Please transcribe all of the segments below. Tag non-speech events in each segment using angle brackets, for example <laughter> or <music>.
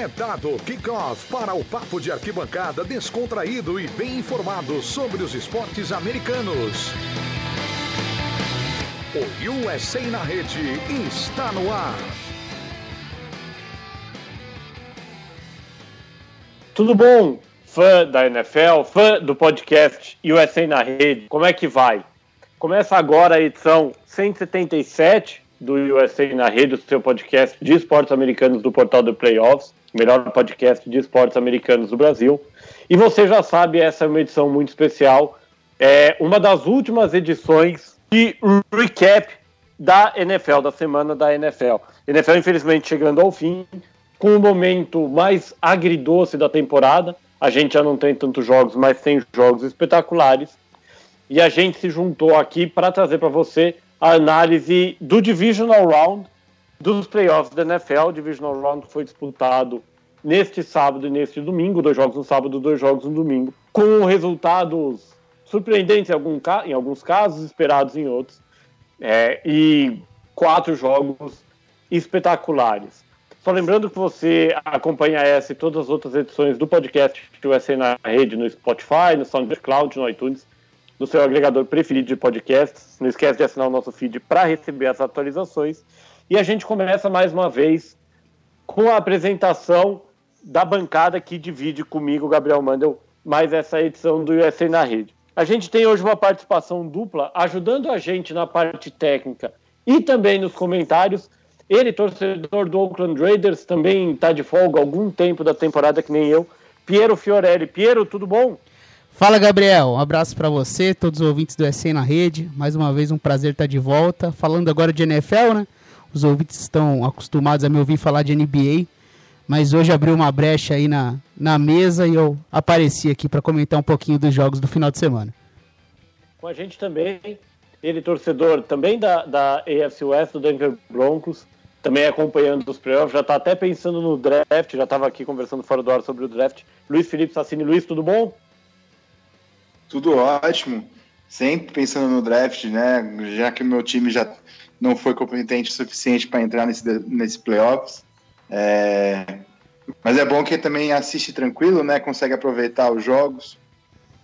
É dado kickoff para o papo de arquibancada descontraído e bem informado sobre os esportes americanos. O USA na rede está no ar. Tudo bom, fã da NFL, fã do podcast USA na rede? Como é que vai? Começa agora a edição 177 do USA na rede, o seu podcast de esportes americanos do portal do Playoffs, melhor podcast de esportes americanos do Brasil. E você já sabe, essa é uma edição muito especial, é uma das últimas edições de recap da NFL, da semana da NFL. NFL, infelizmente, chegando ao fim, com o momento mais agridoce da temporada. A gente já não tem tantos jogos, mas tem jogos espetaculares. E a gente se juntou aqui para trazer para você a análise do Divisional Round dos playoffs da NFL. O Divisional Round foi disputado neste sábado e neste domingo, dois jogos no sábado, dois jogos no domingo, com resultados surpreendentes em, algum, em alguns casos, esperados em outros, é, e quatro jogos espetaculares. Só lembrando que você acompanha essa e todas as outras edições do podcast que vai ser na rede, no Spotify, no SoundCloud, no iTunes, no seu agregador preferido de podcasts. Não esquece de assinar o nosso feed para receber as atualizações. E a gente começa mais uma vez com a apresentação da bancada que divide comigo, Gabriel Mandel, mais essa edição do USA na Rede. A gente tem hoje uma participação dupla, ajudando a gente na parte técnica e também nos comentários. Ele, torcedor do Oakland Raiders, também está de folga algum tempo da temporada, que nem eu. Piero Fiorelli. Piero, tudo bom? Fala, Gabriel. Um abraço para você, todos os ouvintes do SC na rede. Mais uma vez, um prazer estar de volta. Falando agora de NFL, né? Os ouvintes estão acostumados a me ouvir falar de NBA, mas hoje abriu uma brecha aí na, na mesa e eu apareci aqui para comentar um pouquinho dos jogos do final de semana. Com a gente também, ele torcedor também da, da AFC West, do Denver Broncos, também acompanhando os playoffs, já está até pensando no draft, já estava aqui conversando fora do ar sobre o draft. Luiz Felipe Sassini. Luiz, tudo bom? Tudo ótimo. Sempre pensando no draft, né? Já que o meu time já não foi competente o suficiente para entrar nesse, nesse playoffs. É... Mas é bom que também assiste tranquilo, né? Consegue aproveitar os jogos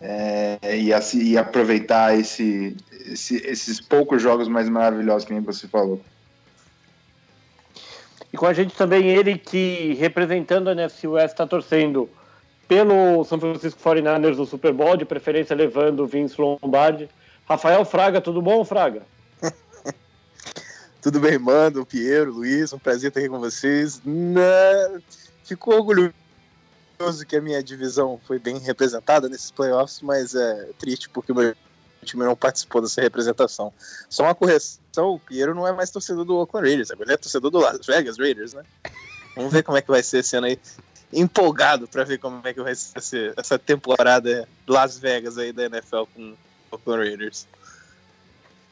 é... e, e, aproveitar esse, esse, esses poucos jogos mais maravilhosos que você falou. E com a gente também ele que, representando a NFC West, está torcendo pelo São Francisco 49ers no Super Bowl, de preferência levando o Vince Lombardi. Rafael Fraga, tudo bom, Fraga? Tudo bem, Mando, Piero, Luiz, um prazer estar aqui com vocês. Na... Ficou orgulhoso que a minha divisão foi bem representada nesses playoffs, mas é triste porque o meu time não participou dessa representação. Só uma correção, o Piero não é mais torcedor do Oakland Raiders, ele é torcedor do Las Vegas Raiders, né? Vamos ver como é que vai ser esse ano aí empolgado para ver como é que vai ser essa temporada Las Vegas aí da NFL com o Oakland Raiders.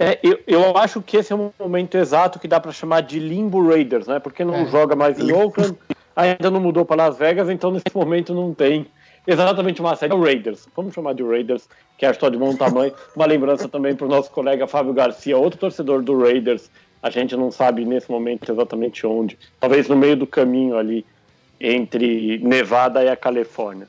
É, eu, eu acho que esse é um momento exato que dá para chamar de limbo Raiders, né? Porque não é. joga mais em Oakland, ainda não mudou para Las Vegas, então nesse <laughs> momento não tem exatamente uma série. É o Raiders, vamos chamar de Raiders, que acho que de bom tamanho. Uma lembrança também para o nosso colega Fábio Garcia, outro torcedor do Raiders. A gente não sabe nesse momento exatamente onde. Talvez no meio do caminho ali entre Nevada e a Califórnia.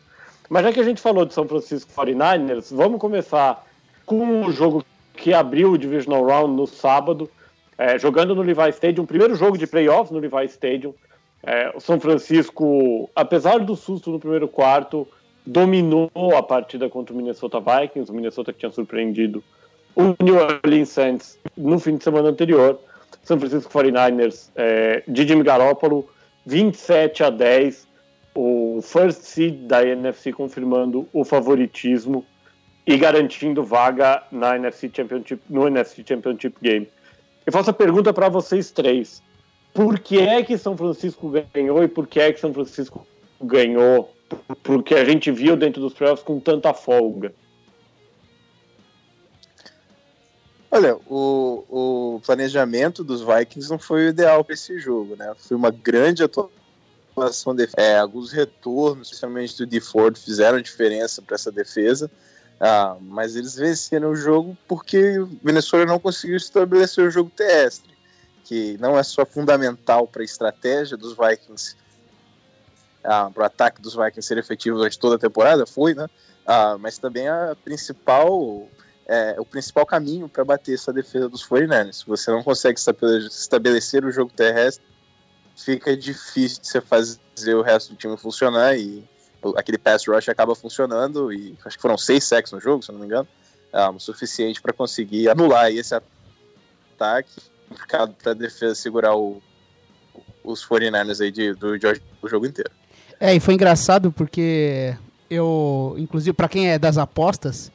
Mas já que a gente falou de São Francisco 49ers, vamos começar com o jogo que abriu o Divisional Round no sábado, é, jogando no Levi Stadium, primeiro jogo de playoffs no Levi Stadium. É, o São Francisco, apesar do susto no primeiro quarto, dominou a partida contra o Minnesota Vikings, o Minnesota que tinha surpreendido o New Orleans Saints no fim de semana anterior. São Francisco 49ers é, de Jimmy Garoppolo 27 a 10, o first seed da NFC confirmando o favoritismo e garantindo vaga na NFC Championship, no NFC Championship Game. Eu faço a pergunta para vocês três. Por que é que São Francisco ganhou e por que é que São Francisco ganhou? Porque a gente viu dentro dos playoffs com tanta folga. Olha, o, o planejamento dos Vikings não foi o ideal para esse jogo, né? Foi uma grande atuação de é, alguns retornos, especialmente do D Ford, fizeram diferença para essa defesa. Ah, mas eles venceram o jogo porque o Venezuela não conseguiu estabelecer o jogo terrestre, que não é só fundamental para a estratégia dos Vikings uh, para o ataque dos Vikings ser efetivo durante toda a temporada, foi, né? Uh, mas também a principal, é, o principal caminho para bater essa defesa dos 49ers. Se você não consegue estabelecer o jogo terrestre, fica difícil de você fazer o resto do time funcionar e aquele pass rush acaba funcionando e acho que foram seis sacks no jogo, se não me engano, o suficiente para conseguir anular esse ataque complicado para a defesa segurar o, os 49ers aí de, do jogo inteiro. É, e foi engraçado porque eu, inclusive, para quem é das apostas,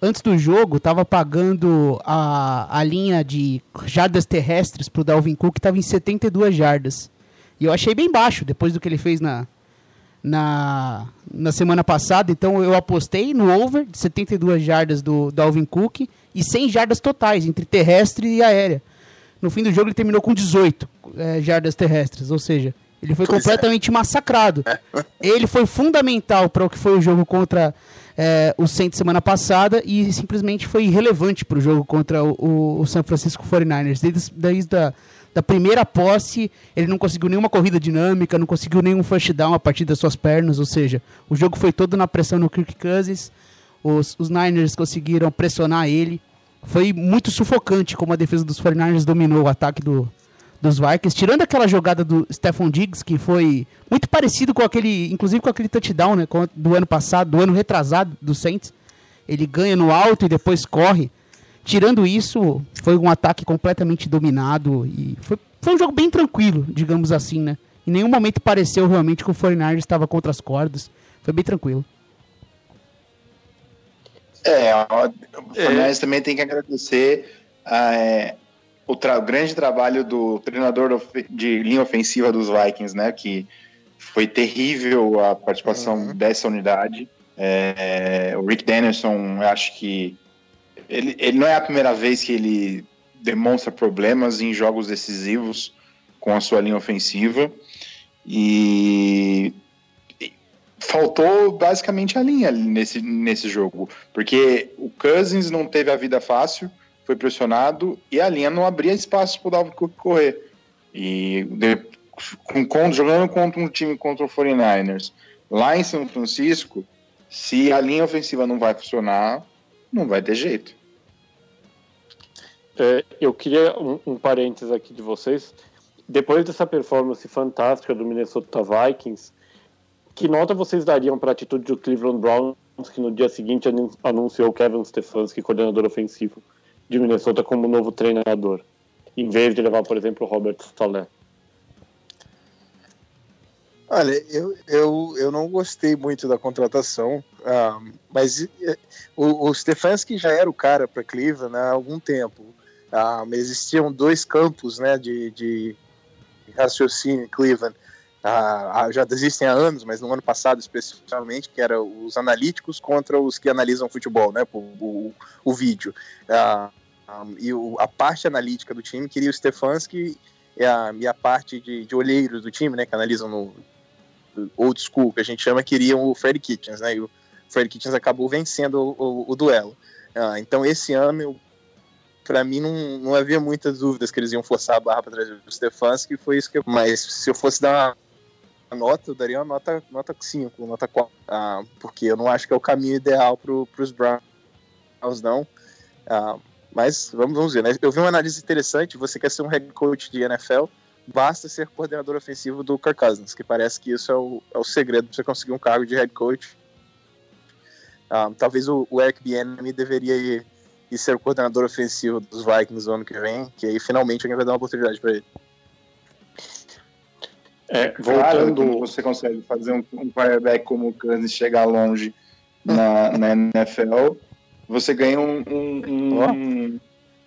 antes do jogo, tava pagando a, a linha de jardas terrestres pro Dalvin Cook, que tava em 72 jardas. E eu achei bem baixo, depois do que ele fez na, na, na semana passada. Então eu apostei no over de 72 jardas do Dalvin Cook e 100 jardas totais, entre terrestre e aérea. No fim do jogo ele terminou com 18 é, jardas terrestres, ou seja, ele foi pois é. completamente é. massacrado. Ele foi fundamental para o que foi o jogo contra é, o Saints semana passada e simplesmente foi irrelevante para o jogo contra o, o, San Francisco 49ers. Desde, desde a da primeira posse, ele não conseguiu nenhuma corrida dinâmica, não conseguiu nenhum first down a partir das suas pernas, ou seja, o jogo foi todo na pressão no Kirk Cousins. Os, os Niners conseguiram pressionar ele. Foi muito sufocante como a defesa dos 49ers dominou o ataque do, dos Vikings, tirando aquela jogada do Stephon Diggs, que foi muito parecido com aquele, inclusive com aquele touchdown né, do ano passado, do ano retrasado do Saints. Ele ganha no alto e depois corre. Tirando isso, foi um ataque completamente dominado e foi, foi um jogo bem tranquilo, digamos assim, né? Em nenhum momento pareceu realmente que o 49 estava contra as cordas. Foi bem tranquilo. É, o Fornés é. também tem que agradecer é, o, tra o, grande trabalho do treinador de linha ofensiva dos Vikings, né? Que foi terrível a participação uhum. dessa unidade. É, o Rick Dennison, eu acho que ele, ele não é a primeira vez que ele demonstra problemas em jogos decisivos com a sua linha ofensiva. E faltou basicamente a linha nesse, nesse jogo, porque o Cousins não teve a vida fácil, foi pressionado e a linha não abria espaço para o Dalvin Cook correr. E de, com, com, jogando contra um time contra o 49ers lá em São Francisco, se a linha ofensiva não vai funcionar, não vai ter jeito. É, eu queria um, um parênteses aqui de vocês. Depois dessa performance fantástica do Minnesota Vikings, que nota vocês dariam para a atitude do Cleveland Browns, que no dia seguinte anunciou Kevin Stefanski, coordenador ofensivo de Minnesota, como novo treinador, em vez de levar, por exemplo, Robert Saleh? Olha, eu, eu, eu não gostei muito da contratação, ah, mas eh, o, o Stefanski já era o cara para Cleveland há algum tempo. Ah, existiam dois campos né, de, de raciocínio em Cleveland ah, já existem há anos, mas no ano passado especificamente, que era os analíticos contra os que analisam futebol, né, o, o, o vídeo. Ah, e o, a parte analítica do time queria o Stefanski e a, e a parte de, de olheiros do time, né, que analisam no old school, que a gente chama, queriam o Fred Kitchens, né, e o Fred Kitchens acabou vencendo o, o, duelo. Ah, então esse ano para mim não, não havia muitas dúvidas que eles iam forçar a barra para trás do Stefanski, foi isso que eu... Mas se eu fosse dar nota, eu daria uma nota, nota 5, nota 4, ah, porque eu não acho que é o caminho ideal para os Browns, não. Ah, mas vamos, vamos ver, né? Eu vi uma análise interessante, você quer ser um head coach de NFL, basta ser coordenador ofensivo do Kirk Cousins, que parece que isso é o, é o segredo para você conseguir um cargo de head coach. Ah, talvez o, o Eric Bieniemy deveria ir, ir ser o coordenador ofensivo dos Vikings no ano que vem, que aí finalmente alguém vai dar uma oportunidade para ele. É, voltando, claro, você consegue fazer um, um quarterback como o Kansas chegar longe na, na NFL, você ganha um, um, um,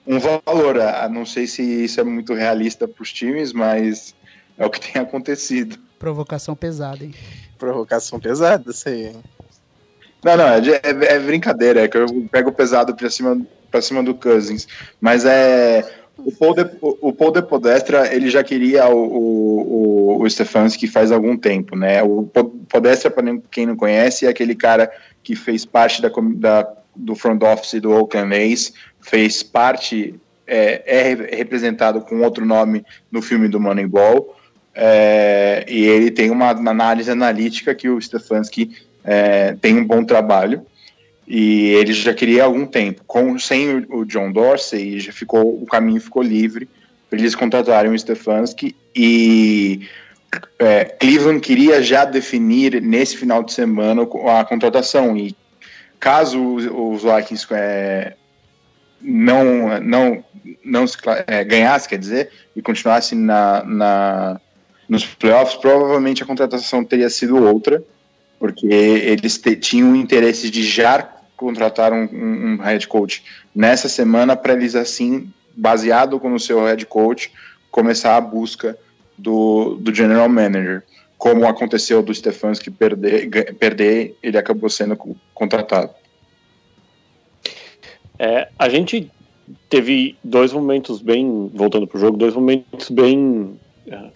um valor. Ah, não sei se isso é muito realista para os times, mas é o que tem acontecido. Provocação pesada, hein? Provocação pesada, sei. Hein? Não, não, é, é, é, brincadeira, é que eu pego pesado para cima, pra cima do Cousins. Mas é o Paul, de, o Paul de Podestra, ele já queria o, o, o Stefanski faz algum tempo, né? O Podestra, para quem não conhece, é aquele cara que fez parte da, da do front office do Oakland A's, fez parte, é, é representado com outro nome no filme do Moneyball, é, e ele tem uma análise analítica que o Stefanski é, tem um bom trabalho. E ele já queria há algum tempo. Com, sem o, John Dorsey, já ficou, o caminho ficou livre para eles contratarem o Stefanski. E é, Cleveland queria já definir nesse final de semana a contratação. E caso os, Vikings é, não não não se, é, ganhasse, quer dizer, e continuasse na, na nos playoffs, provavelmente a contratação teria sido outra, porque eles te, tinham interesse de já contratar um, um, um head coach nessa semana para eles assim, baseado no seu head coach, começar a busca do, do general manager. Como aconteceu do Stefanski perder, perder, ele acabou sendo contratado. É, a gente teve dois momentos bem, voltando para o jogo, dois momentos bem é,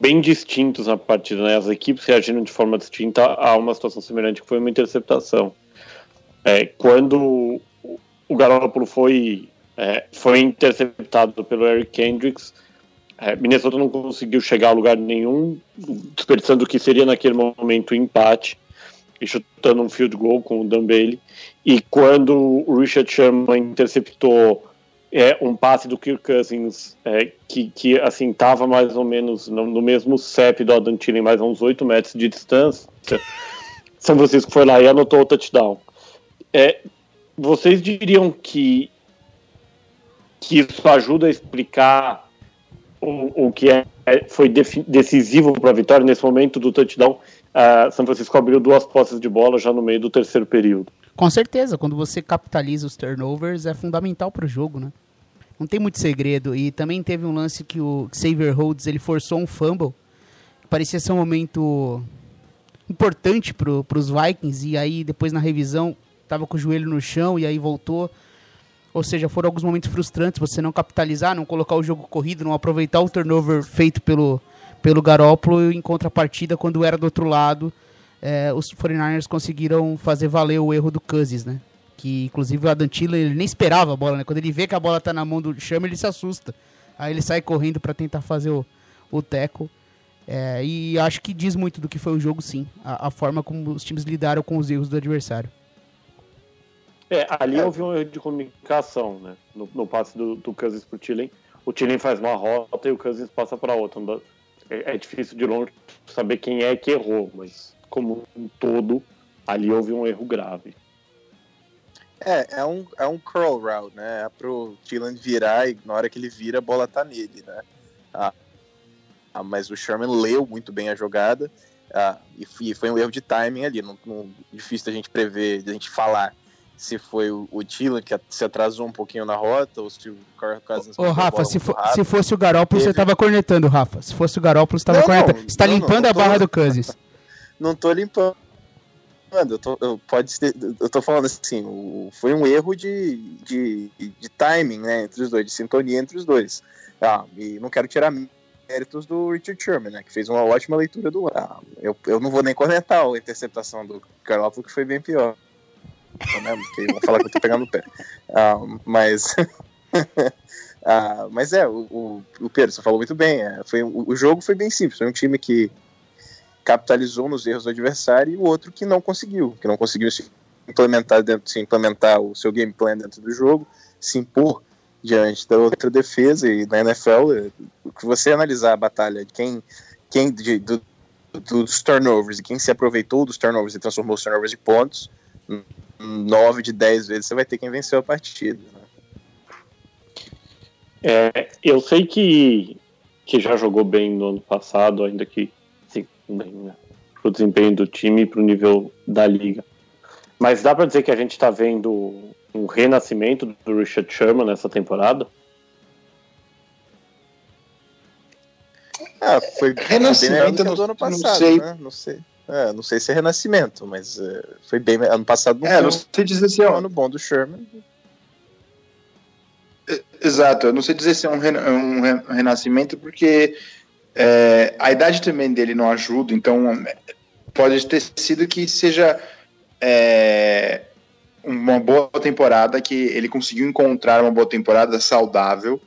bem distintos na partida, né? As equipes reagiram de forma distinta a uma situação semelhante, que foi uma interceptação. É, quando o Garoppolo foi, é, foi interceptado pelo Eric Kendricks, é, Minnesota não conseguiu chegar a lugar nenhum, desperdiçando o que seria naquele momento um empate e chutando um field goal com o Dan Bailey. E quando o Richard Sherman interceptou é, um passe do Kirk Cousins é, que, que assim estava mais ou menos no, no mesmo CEP do Adam Thielen, mais a uns 8 metros de distância, São Francisco foi lá e anotou o touchdown. É, vocês diriam que, que isso ajuda a explicar o, o que é, foi decisivo para a vitória nesse momento do touchdown? Uh, São Francisco abriu duas posses de bola já no meio do terceiro período. Com certeza, quando você capitaliza os turnovers é fundamental para o jogo, né? Não tem muito segredo. E também teve um lance que o Xavier Rhodes ele forçou um fumble. Que parecia ser um momento importante para os Vikings. E aí depois na revisão tava com o joelho no chão e aí voltou. Ou seja, foram alguns momentos frustrantes você não capitalizar, não colocar o jogo corrido, não aproveitar o turnover feito pelo, pelo Garópolo em contrapartida quando era do outro lado é, os 49ers conseguiram fazer valer o erro do Cousins, né? Que inclusive o Adam Thielen, ele nem esperava a bola, né? Quando ele vê que a bola tá na mão do Chama, ele se assusta. Aí ele sai correndo para tentar fazer o, o teco. É, e acho que diz muito do que foi o jogo, sim. A, a, forma como os times lidaram com os erros do adversário. É, ali houve um erro de comunicação, né? No, no passe do, do Cousins pro Thielen. O Thielen faz uma rota e o Cousins passa para outra. É, é difícil de longe saber quem é que errou, mas como um todo, ali houve um erro grave. É, é um, é um curl route, né? É pro Thielen virar e na hora que ele vira, a bola tá nele, né? Ah, ah, mas o Sherman leu muito bem a jogada ah, e, e, foi um erro de timing ali. Não, não, difícil da gente prever, da gente falar se foi o, o Thielen que se atrasou um pouquinho na rota ou se o Carl Cousins... Ô, Rafa, se, for, se, fosse o Garópolo, Teve... você tava cornetando, Rafa. Se fosse o Garópolo, você tava não, cornetando. Você tá não, limpando não, a barra do Cousins. <laughs> não tô limpando. Eu, tô, eu, pode ser, eu tô falando assim, o, foi um erro de, de, de, timing, né, entre os dois, de sintonia entre os dois. Ah, e não quero tirar méritos do Richard Sherman, né, que fez uma ótima leitura do ah, eu, eu não vou nem comentar a interceptação do Garoppolo, que foi bem pior. Né, porque vão falar que eu tô pegando o pé. Ah, mas... <laughs> ah, mas é, o, o, o Pedro, você falou muito bem. É, foi, o, o jogo foi bem simples. Foi um time que capitalizou nos erros do adversário e o outro que não conseguiu, que não conseguiu se implementar dentro, se implementar o seu game plan dentro do jogo, se impor diante da outra defesa e na NFL, que você analisar a batalha de quem, quem de, do, dos turnovers e quem se aproveitou dos turnovers e transformou os turnovers em pontos, nove de dez vezes você vai ter quem venceu a partida. Né? É, eu sei que, que já jogou bem no ano passado, ainda que bem, né? Pro desempenho do time e pro nível da liga. Mas dá para dizer que a gente está vendo um renascimento do Richard Sherman nessa temporada? Ah, foi renascimento do ano passado, não sei. Né? Não sei. É, não sei se é renascimento, mas é, foi bem ano passado. É, não sei dizer se é um ano bom do Sherman. Exato, eu não sei dizer se é um, um renascimento porque é, a idade também dele não ajuda, então pode ter sido que seja é, uma boa temporada, que ele conseguiu encontrar uma boa temporada saudável,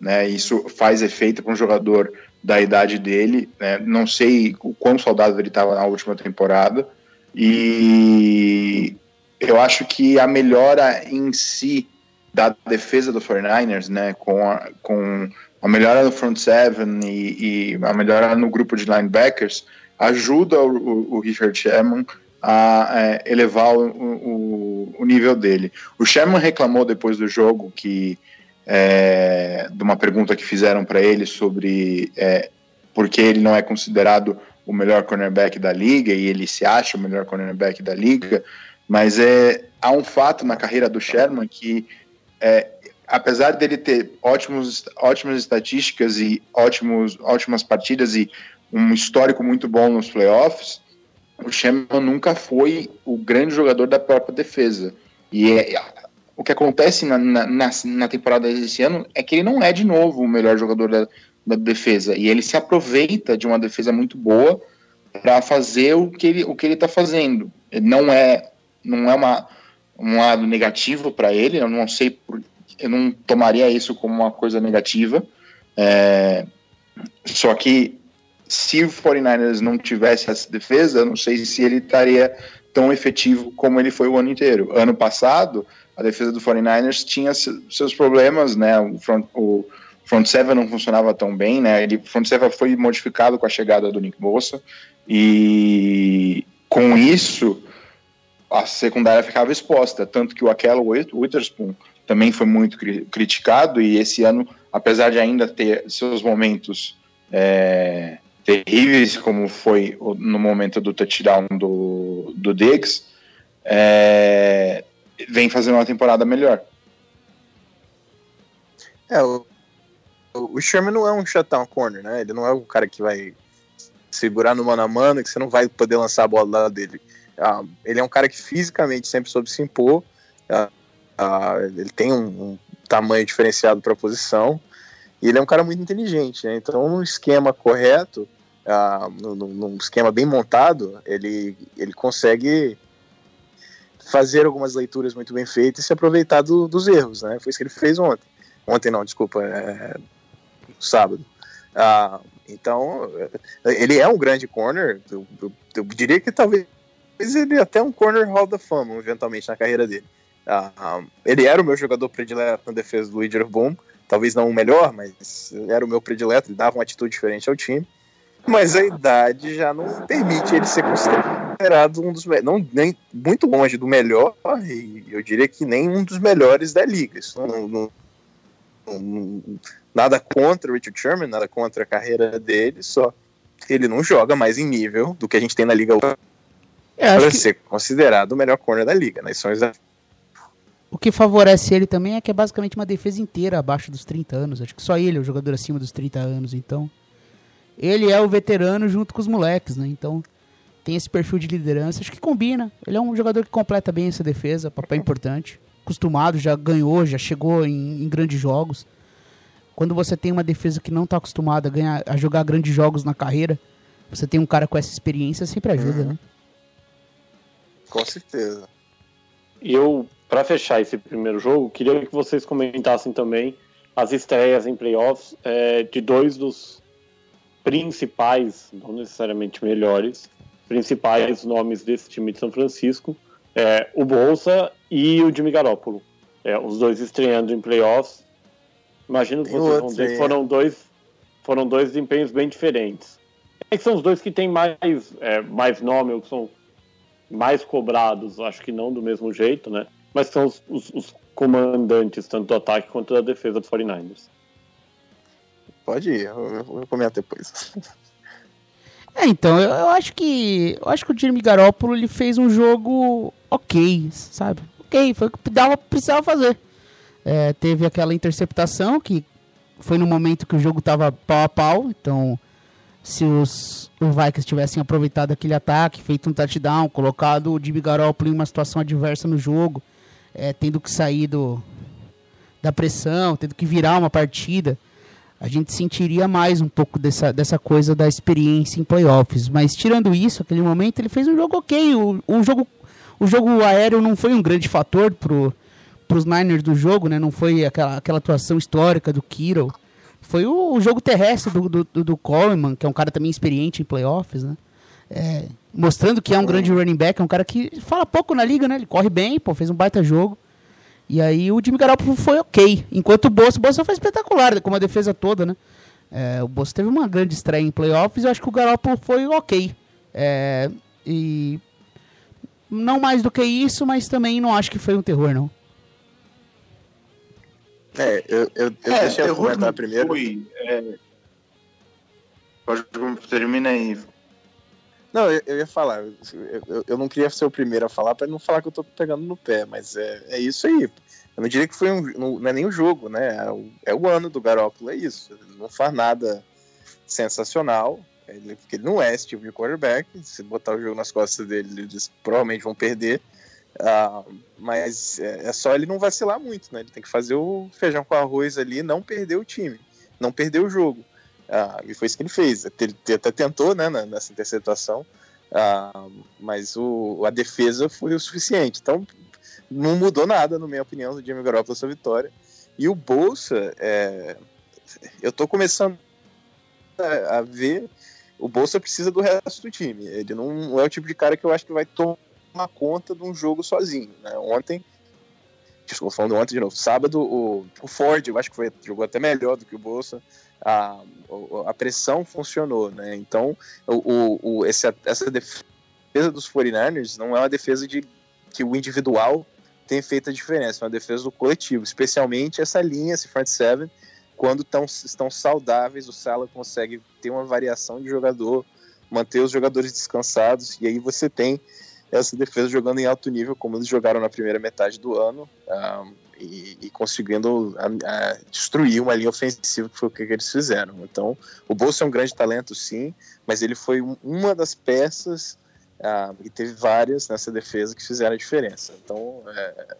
né? Isso faz efeito para um jogador da idade dele. Né? Não sei o quão saudável ele estava na última temporada. E eu acho que a melhora em si da defesa do 49ers, né, com a, com a melhora no front seven e, e a melhora no grupo de linebackers, ajuda o, o, Richard Sherman a é, elevar o, o, o, nível dele. O Sherman reclamou depois do jogo que é, de uma pergunta que fizeram para ele sobre é, por que ele não é considerado o melhor cornerback da liga e ele se acha o melhor cornerback da liga, mas é há um fato na carreira do Sherman que é, apesar dele ter ótimos, ótimas estatísticas e ótimos, ótimas partidas e um histórico muito bom nos playoffs, o Sherman nunca foi o grande jogador da própria defesa. E é, o que acontece na, na, na, temporada desse ano é que ele não é de novo o melhor jogador da, da defesa. E ele se aproveita de uma defesa muito boa para fazer o que ele o que ele está fazendo. Não é não é uma um lado negativo para ele. Eu não sei por, eu não tomaria isso como uma coisa negativa. É, só que se o 49ers não tivesse essa defesa, eu não sei se ele estaria tão efetivo como ele foi o ano inteiro. Ano passado, a defesa do 49ers tinha seus problemas, né? O front, o front seven não funcionava tão bem, né? Ele, o front seven foi modificado com a chegada do Nick Bosa e com isso a secundária ficava exposta, tanto que o Akello Witherspoon também foi muito criticado e esse ano, apesar de ainda ter seus momentos é, terríveis, como foi no momento do touchdown do, do Diggs, é, vem fazendo uma temporada melhor. É, o, o Sherman não é um shutdown corner, né? Ele não é o cara que vai segurar no mano a mano, que você não vai poder lançar a bola dele. Ah, ele é um cara que fisicamente sempre soube se impor. Ah, ah, ele tem um, um tamanho diferenciado para a posição. E ele é um cara muito inteligente, né? Então, no esquema correto, uh, num, esquema bem montado, ele, ele consegue fazer algumas leituras muito bem feitas e se aproveitar do, dos erros, né? Foi isso que ele fez ontem. Ontem não, desculpa, é, sábado. Uh, então, ele é um grande corner. Eu, eu, eu, diria que talvez ele até um corner Hall da Fama, eventualmente, na carreira dele. Uh, ele era o meu jogador predileto na defesa do Leader Boom. Talvez não o melhor, mas era o meu predileto. Ele dava uma atitude diferente ao time mas a idade já não permite ele ser considerado um dos não nem muito longe do melhor e eu diria que nem um dos melhores da liga. Isso não, não, não, nada contra o Richard Sherman, nada contra a carreira dele, só ele não joga mais em nível do que a gente tem na liga é, para que... ser considerado o melhor corner da liga. Né? Isso é o que favorece ele também é que é basicamente uma defesa inteira abaixo dos 30 anos. Acho que só ele é o jogador acima dos 30 anos, então ele é o veterano junto com os moleques, né? Então tem esse perfil de liderança, acho que combina. Ele é um jogador que completa bem essa defesa, papel importante. Acostumado, já ganhou, já chegou em, em grandes jogos. Quando você tem uma defesa que não está acostumada a, ganhar, a jogar grandes jogos na carreira, você tem um cara com essa experiência, sempre ajuda, uhum. né? Com certeza. E eu, para fechar esse primeiro jogo, queria que vocês comentassem também as estreias em playoffs é, de dois dos principais, não necessariamente melhores, principais nomes desse time de São Francisco, é, o Bolsa e o Jimmy Garoppolo. É, os dois estreando em playoffs. Imagino que vocês vão dizer que foram dois, foram dois desempenhos bem diferentes. É que são os dois que têm mais, é, mais nome, ou que são mais cobrados, acho que não do mesmo jeito, né? Mas são os, os, os comandantes, tanto do ataque quanto da defesa dos 49ers. Pode ir, eu, eu comento depois. É, então, eu, eu, acho que. Eu acho que o Jimmy Garoppolo ele fez um jogo ok, sabe? Ok, foi o que dava, precisava fazer. É, teve aquela interceptação que foi no momento que o jogo tava pau a pau, então se os, os Vikings tivessem aproveitado aquele ataque, feito um touchdown, colocado o Jimmy Garoppolo em uma situação adversa no jogo, é, tendo que sair do, da pressão, tendo que virar uma partida, a gente sentiria mais um pouco dessa, dessa coisa da experiência em playoffs. Mas tirando isso, aquele momento ele fez um jogo ok. O, o, jogo, o jogo aéreo não foi um grande fator pro, os Niners do jogo, né? Não foi aquela, aquela atuação histórica do Kittle. foi o, o jogo terrestre do, do, do, Coleman, que é um cara também experiente em playoffs, né? É, mostrando que é um grande running back, é um cara que fala pouco na liga, né? Ele corre bem, pô, fez um baita jogo. E aí o Jimmy Garoppolo foi ok. Enquanto o Bolsa, o Bolsa foi espetacular, com a defesa toda, né? É, o Bolsa teve uma grande estreia em playoffs e eu acho que o Garoppolo foi ok. É, e não mais do que isso, mas também não acho que foi um terror, não. É, eu, eu, eu é, deixei eu comentar primeiro. Fui, é... Pode termina aí. Não, eu, eu ia falar, eu, eu, não queria ser o primeiro a falar para não falar que eu tô pegando no pé, mas é, é isso aí. Eu não diria que foi um. Não, é nem o jogo, né? É o, é o ano do Garoppolo, é isso. Ele não faz nada sensacional. Ele, porque ele não é esse tipo de quarterback. Se botar o jogo nas costas dele, eles provavelmente vão perder. Uh, mas é, é, só ele não vacilar muito, né? Ele tem que fazer o feijão com arroz ali, não perder o time, não perder o jogo. Uh, e foi isso que ele fez. Ele até tentou, né, nessa interceptação, uh, mas o, a defesa foi o suficiente. Então, não mudou nada, na minha opinião, do Jimmy Garoppolo essa vitória. E o Bolsa, é, eu tô começando a, a ver o Bolsa precisa do resto do time. Ele não é o tipo de cara que eu acho que vai tomar conta de um jogo sozinho. Né? Ontem, desculpa, falando ontem de novo, sábado, o, o Ford, eu acho que foi, jogou até melhor do que o Bolsa. A, a pressão funcionou, né? Então, o, o, esse, essa defesa dos 49ers não é uma defesa de que o individual tem feito a diferença, é uma defesa do coletivo, especialmente essa linha, esse front seven, quando tão, estão saudáveis, o Sala consegue ter uma variação de jogador, manter os jogadores descansados, e aí você tem essa defesa jogando em alto nível, como eles jogaram na primeira metade do ano, um, e, e, conseguindo a, a destruir uma linha ofensiva, que foi o que eles fizeram. Então, o Bolsa é um grande talento, sim, mas ele foi uma das peças, uh, e teve várias nessa defesa que fizeram a diferença. Então, é,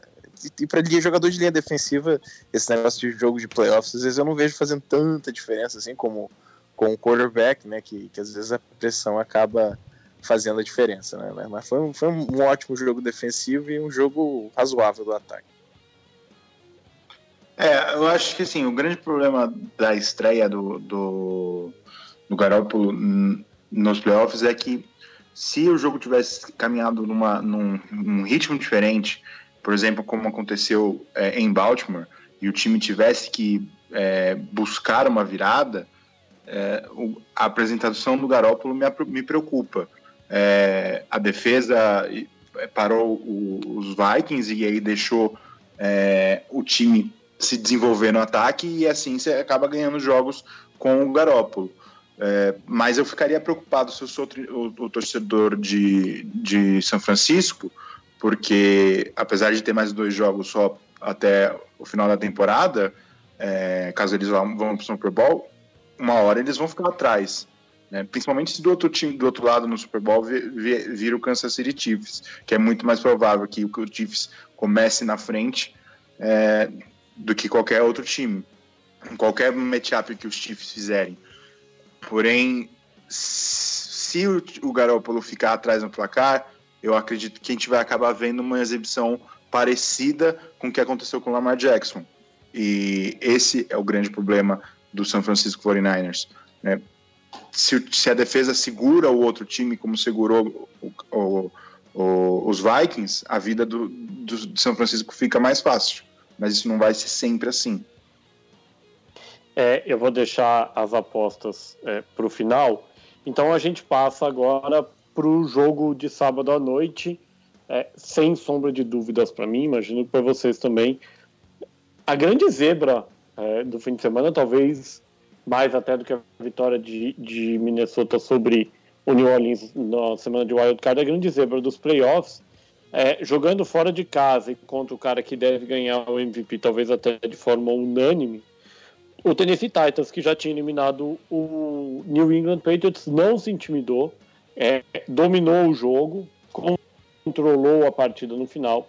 e para jogador de linha defensiva, esse negócio de jogo de playoffs, às vezes eu não vejo fazendo tanta diferença assim como com o quarterback, né? Que, que às vezes a pressão acaba fazendo a diferença, né? Mas foi um, foi um ótimo jogo defensivo e um jogo razoável do ataque. É, eu acho que assim, o grande problema da estreia do, do, do Garoppolo nos playoffs é que se o jogo tivesse caminhado numa, num, num ritmo diferente, por exemplo, como aconteceu é, em Baltimore, e o time tivesse que é, buscar uma virada, é, o, a apresentação do Garópolo me, me preocupa. É, a defesa é, parou o, os Vikings e aí deixou é, o time se desenvolver no ataque e assim você acaba ganhando jogos com o Garópolo. É, mas eu ficaria preocupado se eu sou o, o torcedor de, de São Francisco, porque apesar de ter mais dois jogos só até o final da temporada, é, caso eles vão, para o Super Bowl, uma hora eles vão ficar atrás. Né? Principalmente se do outro time, do outro lado no Super Bowl vir, o Kansas City Chiefs, que é muito mais provável que o Chiefs comece na frente é, do que qualquer outro time, em qualquer matchup que os Chiefs fizerem. Porém, se o, o Garoppolo ficar atrás no placar, eu acredito que a gente vai acabar vendo uma exibição parecida com o que aconteceu com o Lamar Jackson. E esse é o grande problema do San Francisco 49ers. Né? Se, se, a defesa segura o outro time como segurou o, o, o, os Vikings, a vida do, do, do, São Francisco fica mais fácil. Mas isso não vai ser sempre assim. É, eu vou deixar as apostas é, para o final. Então a gente passa agora para o jogo de sábado à noite, é, sem sombra de dúvidas para mim, imagino para vocês também. A grande zebra é, do fim de semana, talvez mais até do que a vitória de, de Minnesota sobre o New Orleans na semana de Wild Card, a grande zebra dos playoffs, é, jogando fora de casa e contra o cara que deve ganhar o MVP, talvez até de forma unânime, o Tennessee Titans, que já tinha eliminado o New England Patriots, não se intimidou, é, dominou o jogo, controlou a partida no final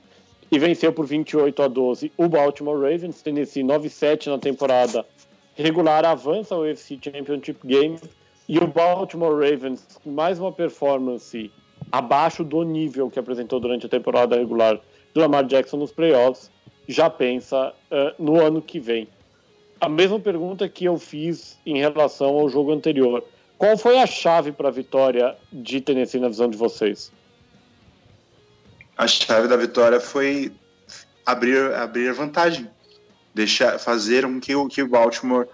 e venceu por 28 a 12 o Baltimore Ravens. Tennessee 9-7 na temporada regular avança ao UFC Championship Game e o Baltimore Ravens, mais uma performance abaixo do nível que apresentou durante a temporada regular do Lamar Jackson nos playoffs, já pensa uh, no ano que vem. a mesma pergunta que eu fiz em relação ao jogo anterior. Qual foi a chave para a vitória de Tennessee na visão de vocês? A chave da vitória foi abrir, abrir vantagem, deixar, fazer com que o, que Baltimore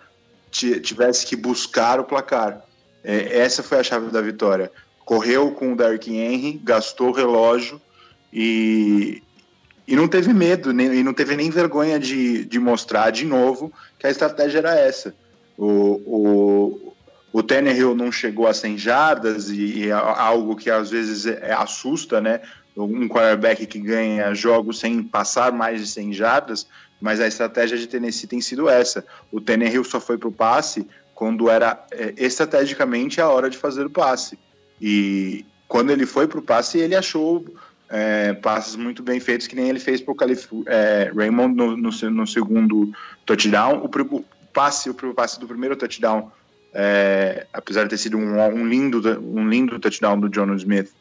tivesse que buscar o placar. É, essa foi a chave da vitória. Correu com o Dark Henry, gastou o relógio e, e não teve medo, nem, e não teve nem vergonha de, de mostrar de novo que a estratégia era essa. O, o, o Tannehill não chegou a 100 jardas e, e é algo que às vezes é, é, assusta, né? Um quarterback que ganha jogos sem passar mais de 100 jardas, mas a estratégia de Tennessee tem sido essa. O Tannehill só foi para o passe quando era é, estrategicamente a hora de fazer o passe. E quando ele foi para o passe, ele achou é, passes muito bem feitos, que nem ele fez para o é, Raymond no, no, no, segundo touchdown. O, o, passe, o passe do primeiro touchdown, é, apesar de ter sido um, um, lindo, um lindo touchdown do John Smith,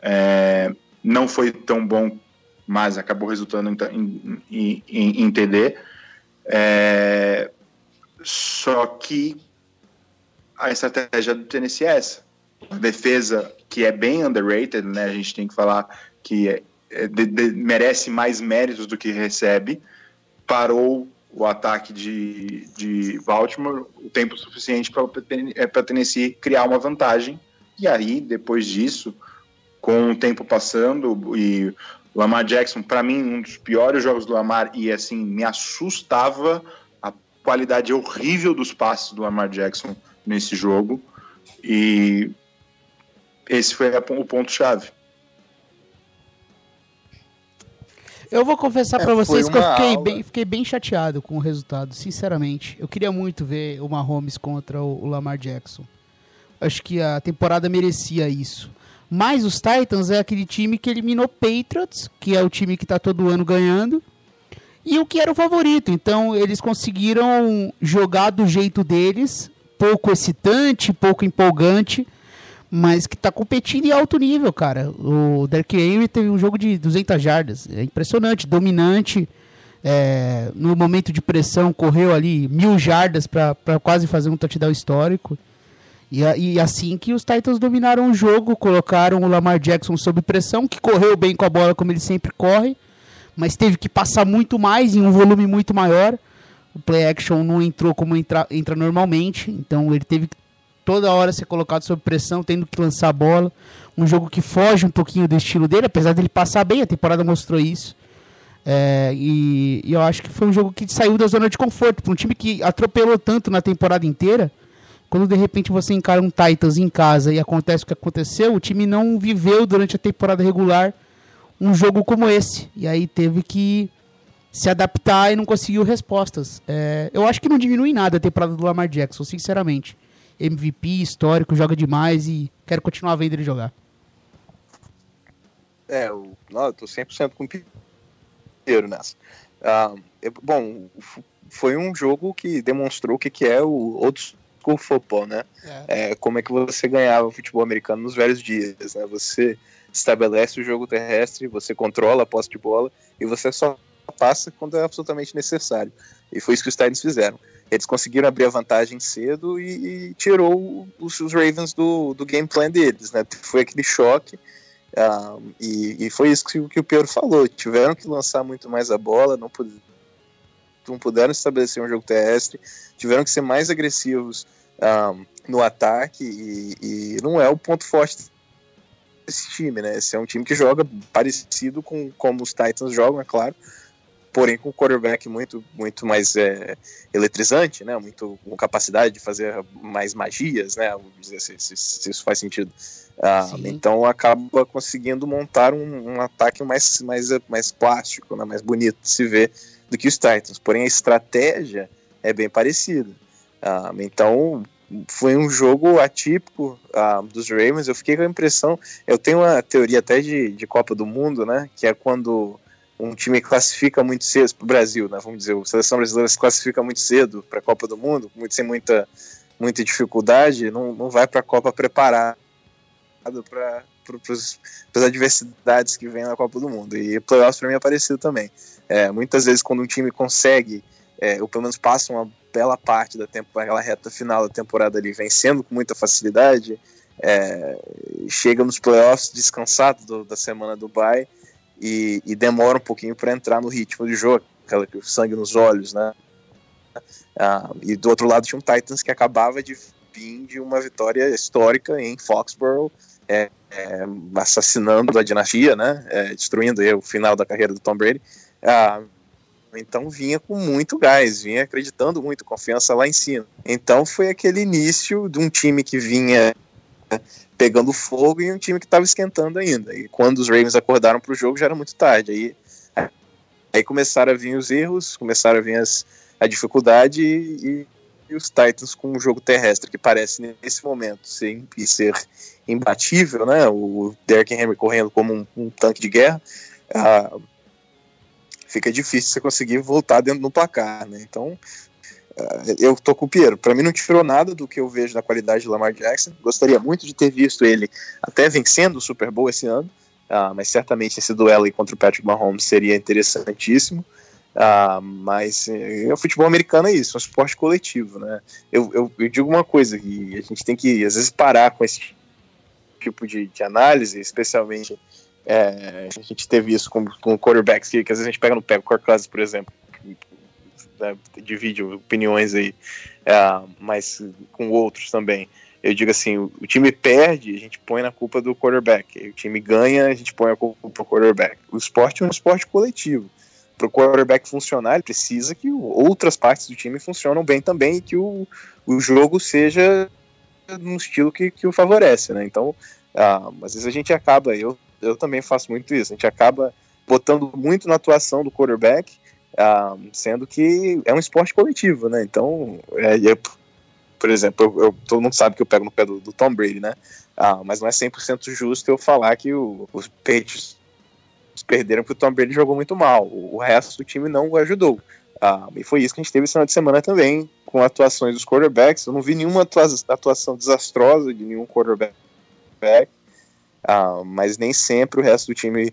é, não foi tão bom, mas acabou resultando em, em, em, em TD. É, só que a estratégia do Tennessee é essa. Defesa, que é bem underrated, né? A gente tem que falar que é, é, de, de, merece mais méritos do que recebe, parou o ataque de, de Baltimore o tempo suficiente para é, Tennessee criar uma vantagem. E aí, depois disso, com o tempo passando e Lamar Jackson, para mim, um dos piores jogos do Lamar, e assim, me assustava a qualidade horrível dos passes do Lamar Jackson nesse jogo. E esse foi o ponto-chave. Eu vou confessar é, para vocês que eu fiquei bem, fiquei bem chateado com o resultado, sinceramente. Eu queria muito ver o Mahomes contra o, o Lamar Jackson. Acho que a temporada merecia isso. Mas os Titans é aquele time que eliminou Patriots, que é o time que está todo ano ganhando, e o que era o favorito. Então eles conseguiram jogar do jeito deles, pouco excitante, pouco empolgante, mas que está competindo em alto nível, cara. O Derek Henry teve um jogo de 200 jardas, é impressionante, dominante. É, no momento de pressão, correu ali mil jardas para quase fazer um touchdown histórico. E, e, assim que os Titans dominaram o jogo, colocaram o Lamar Jackson sob pressão, que correu bem com a bola como ele sempre corre, mas teve que passar muito mais em um volume muito maior. O play action não entrou como entra, entra normalmente, então ele teve que toda hora ser colocado sob pressão, tendo que lançar a bola. Um jogo que foge um pouquinho do estilo dele, apesar dele passar bem, a temporada mostrou isso. É, e, e, eu acho que foi um jogo que saiu da zona de conforto. Para um time que atropelou tanto na temporada inteira, quando de repente você encara um Titans em casa e acontece o que aconteceu, o time não viveu durante a temporada regular um jogo como esse. E aí teve que se adaptar e não conseguiu respostas. É, eu acho que não diminui nada a temporada do Lamar Jackson, sinceramente. MVP histórico, joga demais e quero continuar vendo ele jogar. É, eu, não, eu tô 100% com o Pinheiro nessa. Ah, bom, foi um jogo que demonstrou o que, que é o old school football, né? É. é. como é que você ganhava o futebol americano nos velhos dias, né? Você estabelece o jogo terrestre, você controla a posse de bola e você só passa quando é absolutamente necessário. E foi isso que os Titans fizeram. Eles conseguiram abrir a vantagem cedo e, e tirou os, os, Ravens do, do game plan deles, né? Foi aquele choque. Um, e, e, foi isso que, que, o Pedro falou. Tiveram que lançar muito mais a bola, não, puder, não puderam estabelecer um jogo terrestre, tiveram que ser mais agressivos um, no ataque e, e, não é o ponto forte desse time, né? Esse é um time que joga parecido com como os Titans jogam, é claro, porém com um quarterback muito, muito mais é, eletrizante, né? Muito com capacidade de fazer mais magias, né? Dizer se, se, se isso faz sentido. Ah, então acaba conseguindo montar um, um, ataque mais, mais, mais plástico, né? mais bonito de se ver do que os Titans. Porém a estratégia é bem parecida. Ah, então foi um jogo atípico ah, dos Ravens. Eu fiquei com a impressão, eu tenho uma teoria até de, de Copa do Mundo, né? Que é quando um time que classifica muito cedo para o Brasil, né? Vamos dizer, a seleção brasileira se classifica muito cedo para a Copa do Mundo, muito, sem muita, muita dificuldade, não, não vai para a Copa preparado para as adversidades que vem na Copa do Mundo. E playoffs para mim é parecido também. É, muitas vezes quando um time consegue é, ou pelo menos passa uma bela parte da tempo, aquela reta final da temporada ali vencendo com muita facilidade, é, chega nos playoffs descansado do, da semana do e, e demora um pouquinho para entrar no ritmo de jogo, aquela que o sangue nos olhos, né? Ah, e do outro lado tinha um Titans que acabava de vir de uma vitória histórica em Foxborough, é, é, assassinando a dinastia, né? É, destruindo o final da carreira do Tom Brady. Ah, então vinha com muito gás, vinha acreditando muito, confiança lá em cima. Então foi aquele início de um time que vinha pegando fogo e um time que estava esquentando ainda. E quando os Ravens acordaram para o jogo já era muito tarde. Aí, aí começaram a vir os erros, começaram a vir as, a dificuldade e, e os Titans com um jogo terrestre que parece nesse momento ser, ser imbatível, né? O Derrick Henry correndo como um, um tanque de guerra. Ah, fica difícil você conseguir voltar dentro do placar, né? Então, eu tô com o Piero. Para mim não tirou nada do que eu vejo na qualidade de Lamar Jackson. Gostaria muito de ter visto ele até vencendo o Super Bowl esse ano, uh, mas certamente esse duelo aí contra o Patrick Mahomes seria interessantíssimo. Uh, mas é, o futebol americano é isso, é um esporte coletivo, né? Eu, eu, eu, digo uma coisa que a gente tem que às vezes parar com esse tipo de, de análise, especialmente é, a gente teve isso com, com quarterbacks que, que às vezes a gente pega no pé, o Kirk Cousins, por exemplo, né, divide opiniões aí, é, mas com outros também. Eu digo assim, o, time perde, a gente põe na culpa do quarterback. O time ganha, a gente põe a culpa do quarterback. O esporte é um esporte coletivo. Para o quarterback funcionar, ele precisa que outras partes do time funcionam bem também e que o, o jogo seja no estilo que, que o favorece, né? Então, ah, às vezes a gente acaba, eu eu também faço muito isso. A gente acaba botando muito na atuação do quarterback, uh, sendo que é um esporte coletivo, né? Então, é, eu, por exemplo, eu, eu, todo mundo sabe que eu pego no pé do, do Tom Brady, né? Uh, mas não é 100% justo eu falar que o, os Patriots perderam porque o Tom Brady jogou muito mal. O, o resto do time não o ajudou. Uh, e foi isso que a gente teve esse final de semana também, com atuações dos quarterbacks. Eu não vi nenhuma atuação desastrosa de nenhum quarterback. Ah, mas nem sempre o resto do time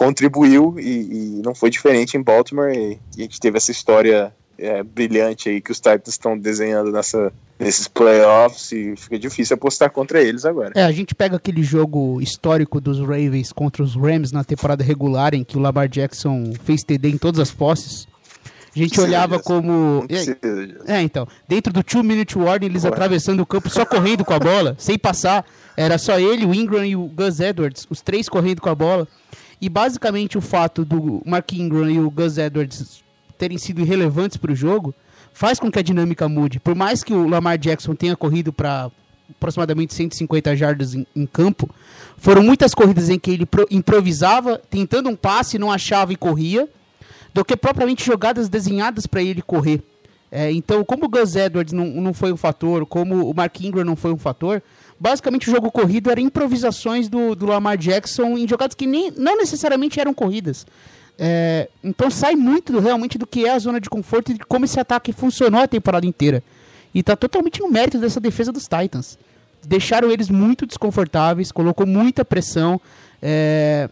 contribuiu e, e não foi diferente em Baltimore e, e a gente teve essa história é, brilhante aí que os Titans estão desenhando nessa, nesses playoffs e fica difícil apostar contra eles agora. É, a gente pega aquele jogo histórico dos Ravens contra os Rams na temporada regular em que o Lamar Jackson fez TD em todas as posses. A gente olhava disso. como. É, então. Dentro do two minute warning, eles atravessando o campo só correndo com a bola, sem passar. Era só ele, o Ingram e o Gus Edwards, os três correndo com a bola. E basicamente o fato do Mark Ingram e o Gus Edwards terem sido irrelevantes para o jogo faz com que a dinâmica mude. Por mais que o Lamar Jackson tenha corrido para aproximadamente 150 jardas em, em, campo, foram muitas corridas em que ele improvisava, tentando um passe, não achava e corria, do que propriamente jogadas desenhadas para ele correr. É, então, como o Gus Edwards não, não foi um fator, como o Mark Ingram não foi um fator, basicamente o jogo corrido era improvisações do, do Lamar Jackson em jogadas que nem, não necessariamente eram corridas. É, então sai muito realmente do que é a zona de conforto e de como esse ataque funcionou a temporada inteira. E está totalmente no mérito dessa defesa dos Titans. Deixaram eles muito desconfortáveis, colocou muita pressão. É,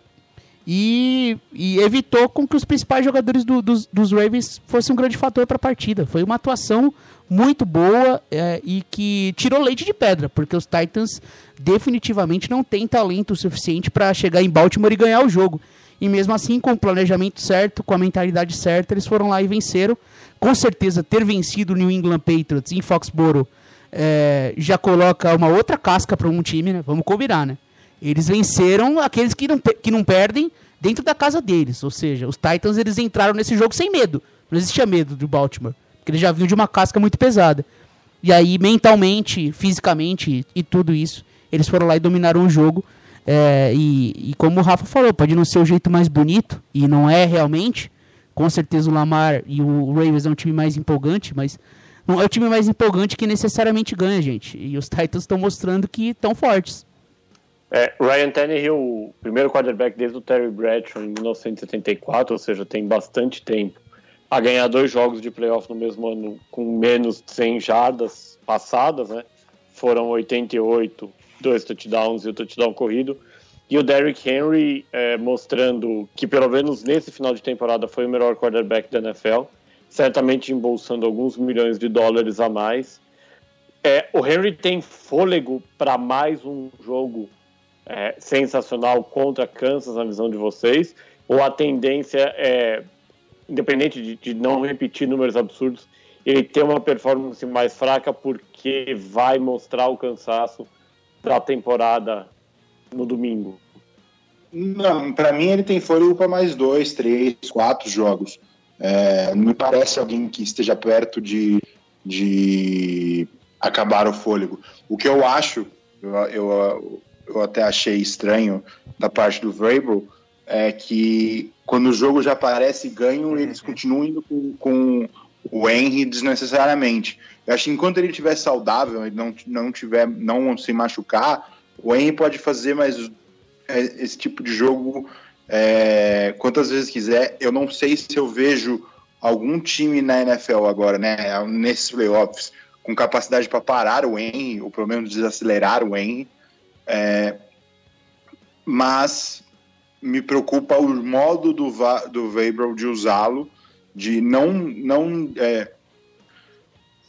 e, e, evitou com que os principais jogadores do, dos, dos, Ravens fossem um grande fator para a partida. Foi uma atuação muito boa é, e que tirou leite de pedra, porque os Titans definitivamente não têm talento suficiente para chegar em Baltimore e ganhar o jogo. E mesmo assim, com o planejamento certo, com a mentalidade certa, eles foram lá e venceram. Com certeza, ter vencido o New England Patriots em Foxborough é, já coloca uma outra casca para um time, né? Vamos combinar, né? Eles venceram aqueles que não, que não perdem dentro da casa deles. Ou seja, os Titans eles entraram nesse jogo sem medo. Não existia medo do Baltimore. Porque eles já vinham de uma casca muito pesada. E aí, mentalmente, fisicamente e tudo isso, eles foram lá e dominaram o jogo. É, e, e, como o Rafa falou, pode não ser o jeito mais bonito, e não é realmente. Com certeza o Lamar e o Ravens é um time mais empolgante, mas não é o time mais empolgante que necessariamente ganha, gente. E os Titans estão mostrando que estão fortes. É, Ryan Tannehill, primeiro quarterback desde o Terry Bradshaw em 1974, ou seja, tem bastante tempo, a ganhar dois jogos de playoff no mesmo ano com menos de 100 jardas passadas, né? Foram 88, dois touchdowns e o touchdown corrido. E o Derrick Henry é, mostrando que, pelo menos nesse final de temporada, foi o melhor quarterback da NFL. certamente embolsando alguns milhões de dólares a mais. É, o Henry tem fôlego para mais um jogo é, sensacional contra Kansas, na visão de vocês? Ou a tendência é, independente de, de não repetir números absurdos, ele ter uma performance mais fraca porque vai mostrar o cansaço da temporada no domingo? Não, para mim ele tem fôlego para mais dois, três, quatro jogos. É, não me parece alguém que esteja perto de, de acabar o fôlego. O que eu acho, eu, eu, eu até achei estranho da parte do Vrabel, é que quando o jogo já parece ganho, eles continuam indo com, com o Henry desnecessariamente. Eu acho que enquanto ele estiver saudável e não, não tiver, não se machucar, o Henry pode fazer mais é, esse tipo de jogo é, quantas vezes quiser. Eu não sei se eu vejo algum time na NFL agora, né, nesses playoffs, com capacidade para parar o Henry, ou pelo menos desacelerar o Henry. É, mas me preocupa o modo do, do Weber de usá-lo, de não, não, é,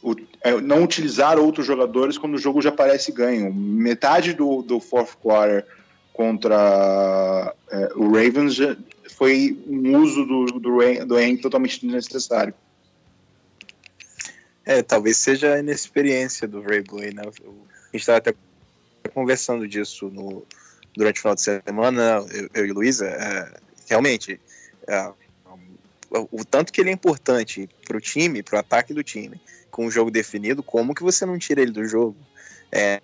o, é, não utilizar outros jogadores quando o jogo já parece ganho. Metade do, do fourth quarter contra é, o Ravens foi um uso do, do, do totalmente desnecessário. É, talvez seja a inexperiência do Vrabel, né? A gente estava até conversando disso no, durante o final de semana, eu, eu e Luísa, é, realmente, é, o, tanto que ele é importante para o time, para o ataque do time, com o jogo definido, como que você não tira ele do jogo? É,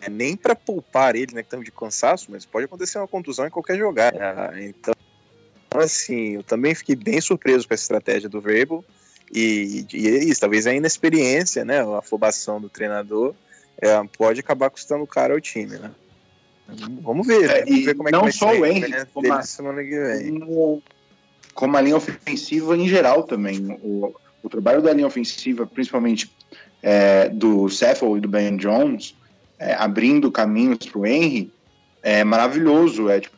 é nem para poupar ele, né, que de cansaço, mas pode acontecer uma contusão em qualquer jogada. Então, assim, eu também fiquei bem surpreso com essa estratégia do Verbal. E, e é isso, talvez a inexperiência, né, a afobação do treinador, é, pode acabar custando caro ao time, né? Vamos ver, é, vamos ver como é que não só o Henry, né, como, a, como, como, a linha ofensiva em geral também. O, o trabalho da linha ofensiva, principalmente é, do Cecil e do Ben Jones, é, abrindo caminhos para o Henry, é maravilhoso. É, tipo,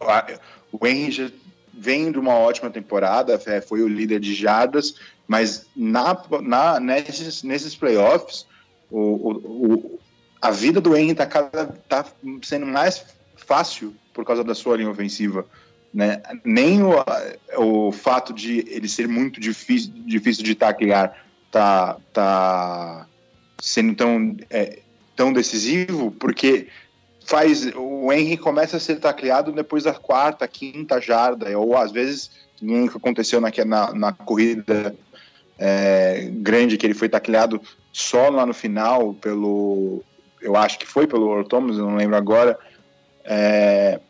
a, o Henry já vem de uma ótima temporada, é, foi o líder de jardas, mas na, na, nesses, nesses playoffs, o, o, a vida do Henry tá, tá sendo mais fácil por causa da sua linha ofensiva. Né? Nem o, o fato de ele ser muito difícil, difícil de taclear tá, tá sendo tão, é, tão decisivo, porque faz o Henry começa a ser tacleado depois da quarta, quinta jarda, ou às vezes, que aconteceu na, na, na corrida é, grande, que ele foi tacleado só lá no final pelo eu acho que foi pelo Thomas, eu não lembro agora, é,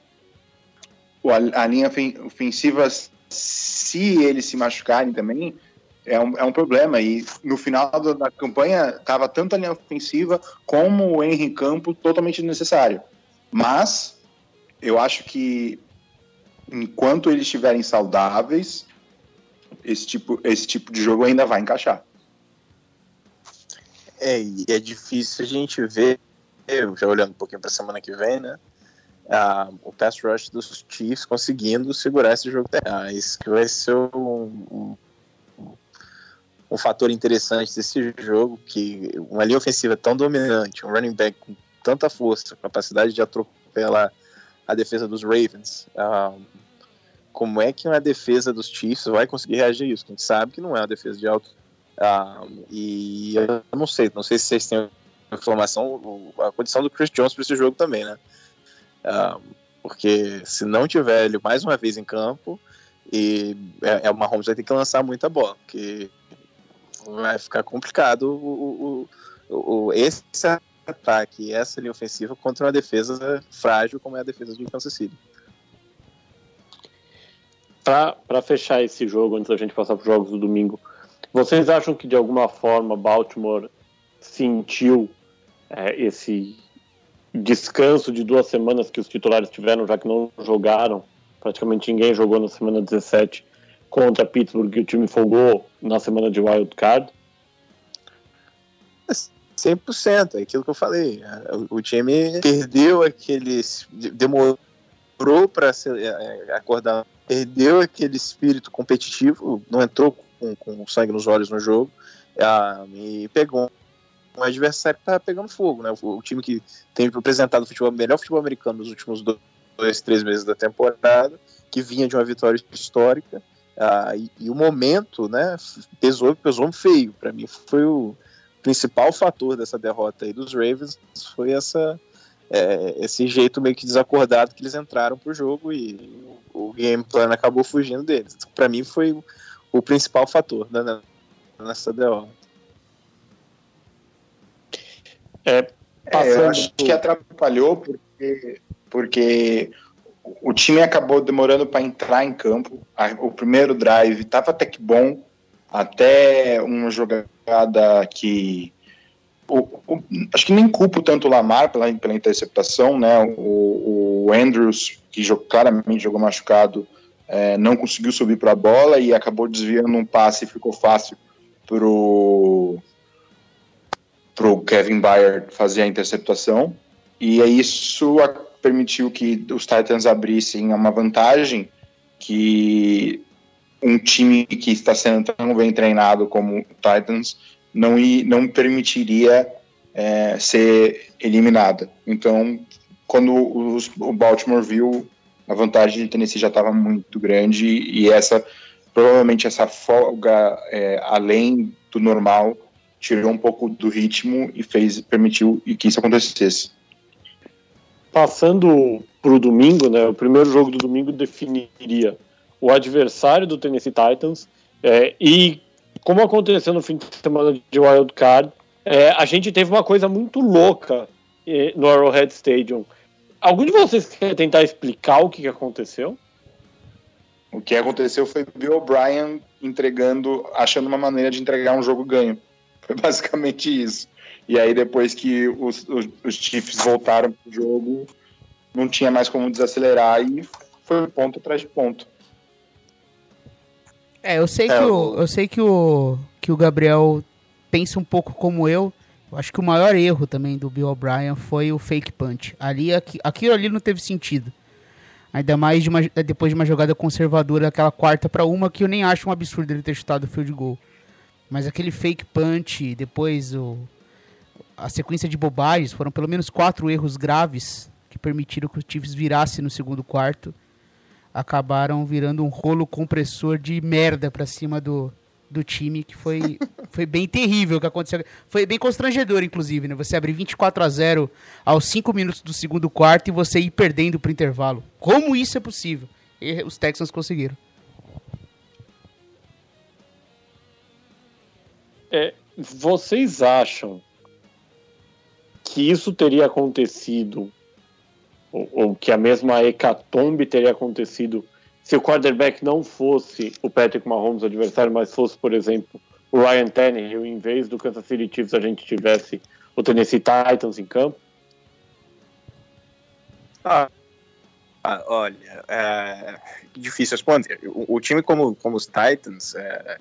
a, linha ofensiva, se eles se machucarem também, é um, é um problema. E no final da, da campanha, estava tanto a linha ofensiva como o Henry Campo totalmente necessário. Mas eu acho que enquanto eles estiverem saudáveis, esse tipo, esse tipo de jogo ainda vai encaixar. É, e é difícil a gente ver, já olhando um pouquinho para a semana que vem, né? O pass rush dos Chiefs conseguindo segurar esse jogo. Ah, isso que vai ser um, um, um, fator interessante desse jogo, que uma linha ofensiva tão dominante, um running back com tanta força, capacidade de atropelar a defesa dos Ravens. Ah, como é que uma defesa dos Chiefs vai conseguir reagir a isso? A gente sabe que não é uma defesa de alto um, e eu não sei, não sei se vocês têm informação, a condição do Chris Jones para esse jogo também, né? Um, porque se não tiver ele mais uma vez em campo, e é, é, o Mahomes vai ter que lançar muita bola, porque vai ficar complicado o, o, o, esse ataque, essa linha ofensiva contra uma defesa frágil como é a defesa de Kansas City. Para fechar esse jogo, antes da gente passar para os jogos do domingo, vocês acham que de alguma forma Baltimore sentiu é, esse descanso de duas semanas que os titulares tiveram, já que não jogaram? Praticamente ninguém jogou na semana 17 contra Pittsburgh e o time folgou na semana de wild card? 100%, é aquilo que eu falei. O time perdeu aqueles. demorou para é, acordar, perdeu aquele espírito competitivo, não entrou com, com sangue nos olhos no jogo, uh, e pegou um adversário que estava pegando fogo, né? O, time que tem apresentado o futebol, melhor futebol americano nos últimos dois, três meses da temporada, que vinha de uma vitória histórica, uh, e, e, o momento, né, pesou, pesou feio. Para mim, foi o principal fator dessa derrota aí dos Ravens, foi essa é, esse jeito meio que desacordado que eles entraram pro jogo e o, o game plan acabou fugindo deles. Para mim foi o, principal fator né, nessa derrota. É, é, eu acho que atrapalhou porque, porque o time acabou demorando para entrar em campo. O primeiro drive estava até que bom, até uma jogada que o, o, acho que nem culpo tanto o Lamar pela, pela interceptação, né? O, o Andrews, que jogou, claramente jogou machucado, é, não conseguiu subir para a bola e acabou desviando um passe e ficou fácil pro pro Kevin Byard fazer a interceptação. E isso permitiu que os Titans abrissem uma vantagem que um time que está sendo tão bem treinado como o Titans não, não permitiria é, ser eliminada. Então, quando os, o Baltimore viu, a vantagem de Tennessee já estava muito grande e essa provavelmente essa folga é, além do normal tirou um pouco do ritmo e fez permitiu que isso acontecesse. Passando para o domingo, né, o primeiro jogo do domingo definiria o adversário do Tennessee Titans é, e como aconteceu no fim de semana de Wild Card, é, a gente teve uma coisa muito louca é, no Arrowhead Stadium. Algum de vocês quer tentar explicar o que, que aconteceu? O que aconteceu foi Bill O'Brien entregando, achando uma maneira de entregar um jogo ganho. <laughs> Foi basicamente isso. E aí, depois que os, os, os Chiefs voltaram pro jogo, não tinha mais como desacelerar e foi ponto atrás de ponto. É, eu sei, é, que, o, eu sei que, o, que o Gabriel pensa um pouco como. Eu acho que o maior erro também do Bill O'Brien foi o fake punch. Ali, aqui, aquilo ali não teve sentido. Ainda mais de uma, depois de uma jogada conservadora, aquela quarta para uma, que eu nem acho um absurdo ele ter chutado o field goal. Mas aquele fake punch, depois o, a sequência de bobagens, foram pelo menos quatro erros graves que permitiram que o Chiefs virasse no segundo quarto acabaram virando um rolo compressor de merda pra cima do, do time, que foi, foi bem terrível o que aconteceu. Foi bem constrangedor, inclusive, né? Você abrir 24 a 0 aos 5 minutos do segundo quarto e você ir perdendo pro intervalo. Como isso é possível? E os Texans conseguiram. É, vocês acham que isso teria acontecido ou, ou, que a mesma hecatombe teria acontecido se o quarterback não fosse o Patrick Mahomes, adversário, mas fosse, por exemplo, o Ryan Tannehill, em vez do Kansas City Chiefs a gente tivesse o Tennessee Titans em campo? Ah, ah olha, é difícil responder. O, o, time como, como os Titans é,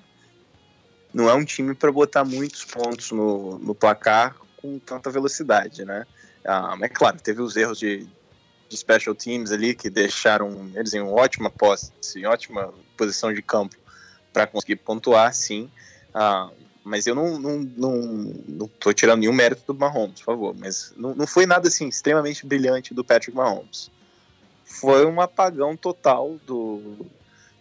não é um time para botar muitos pontos no, no placar com tanta velocidade, né? Ah, mas claro, teve os erros de, de special teams ali que deixaram eles em ótima posse, em ótima posição de campo para conseguir pontuar, sim. Ah, mas eu não, não, não, não tô tirando nenhum mérito do Mahomes, por favor. Mas não, não foi nada assim extremamente brilhante do Patrick Mahomes. Foi um apagão total do,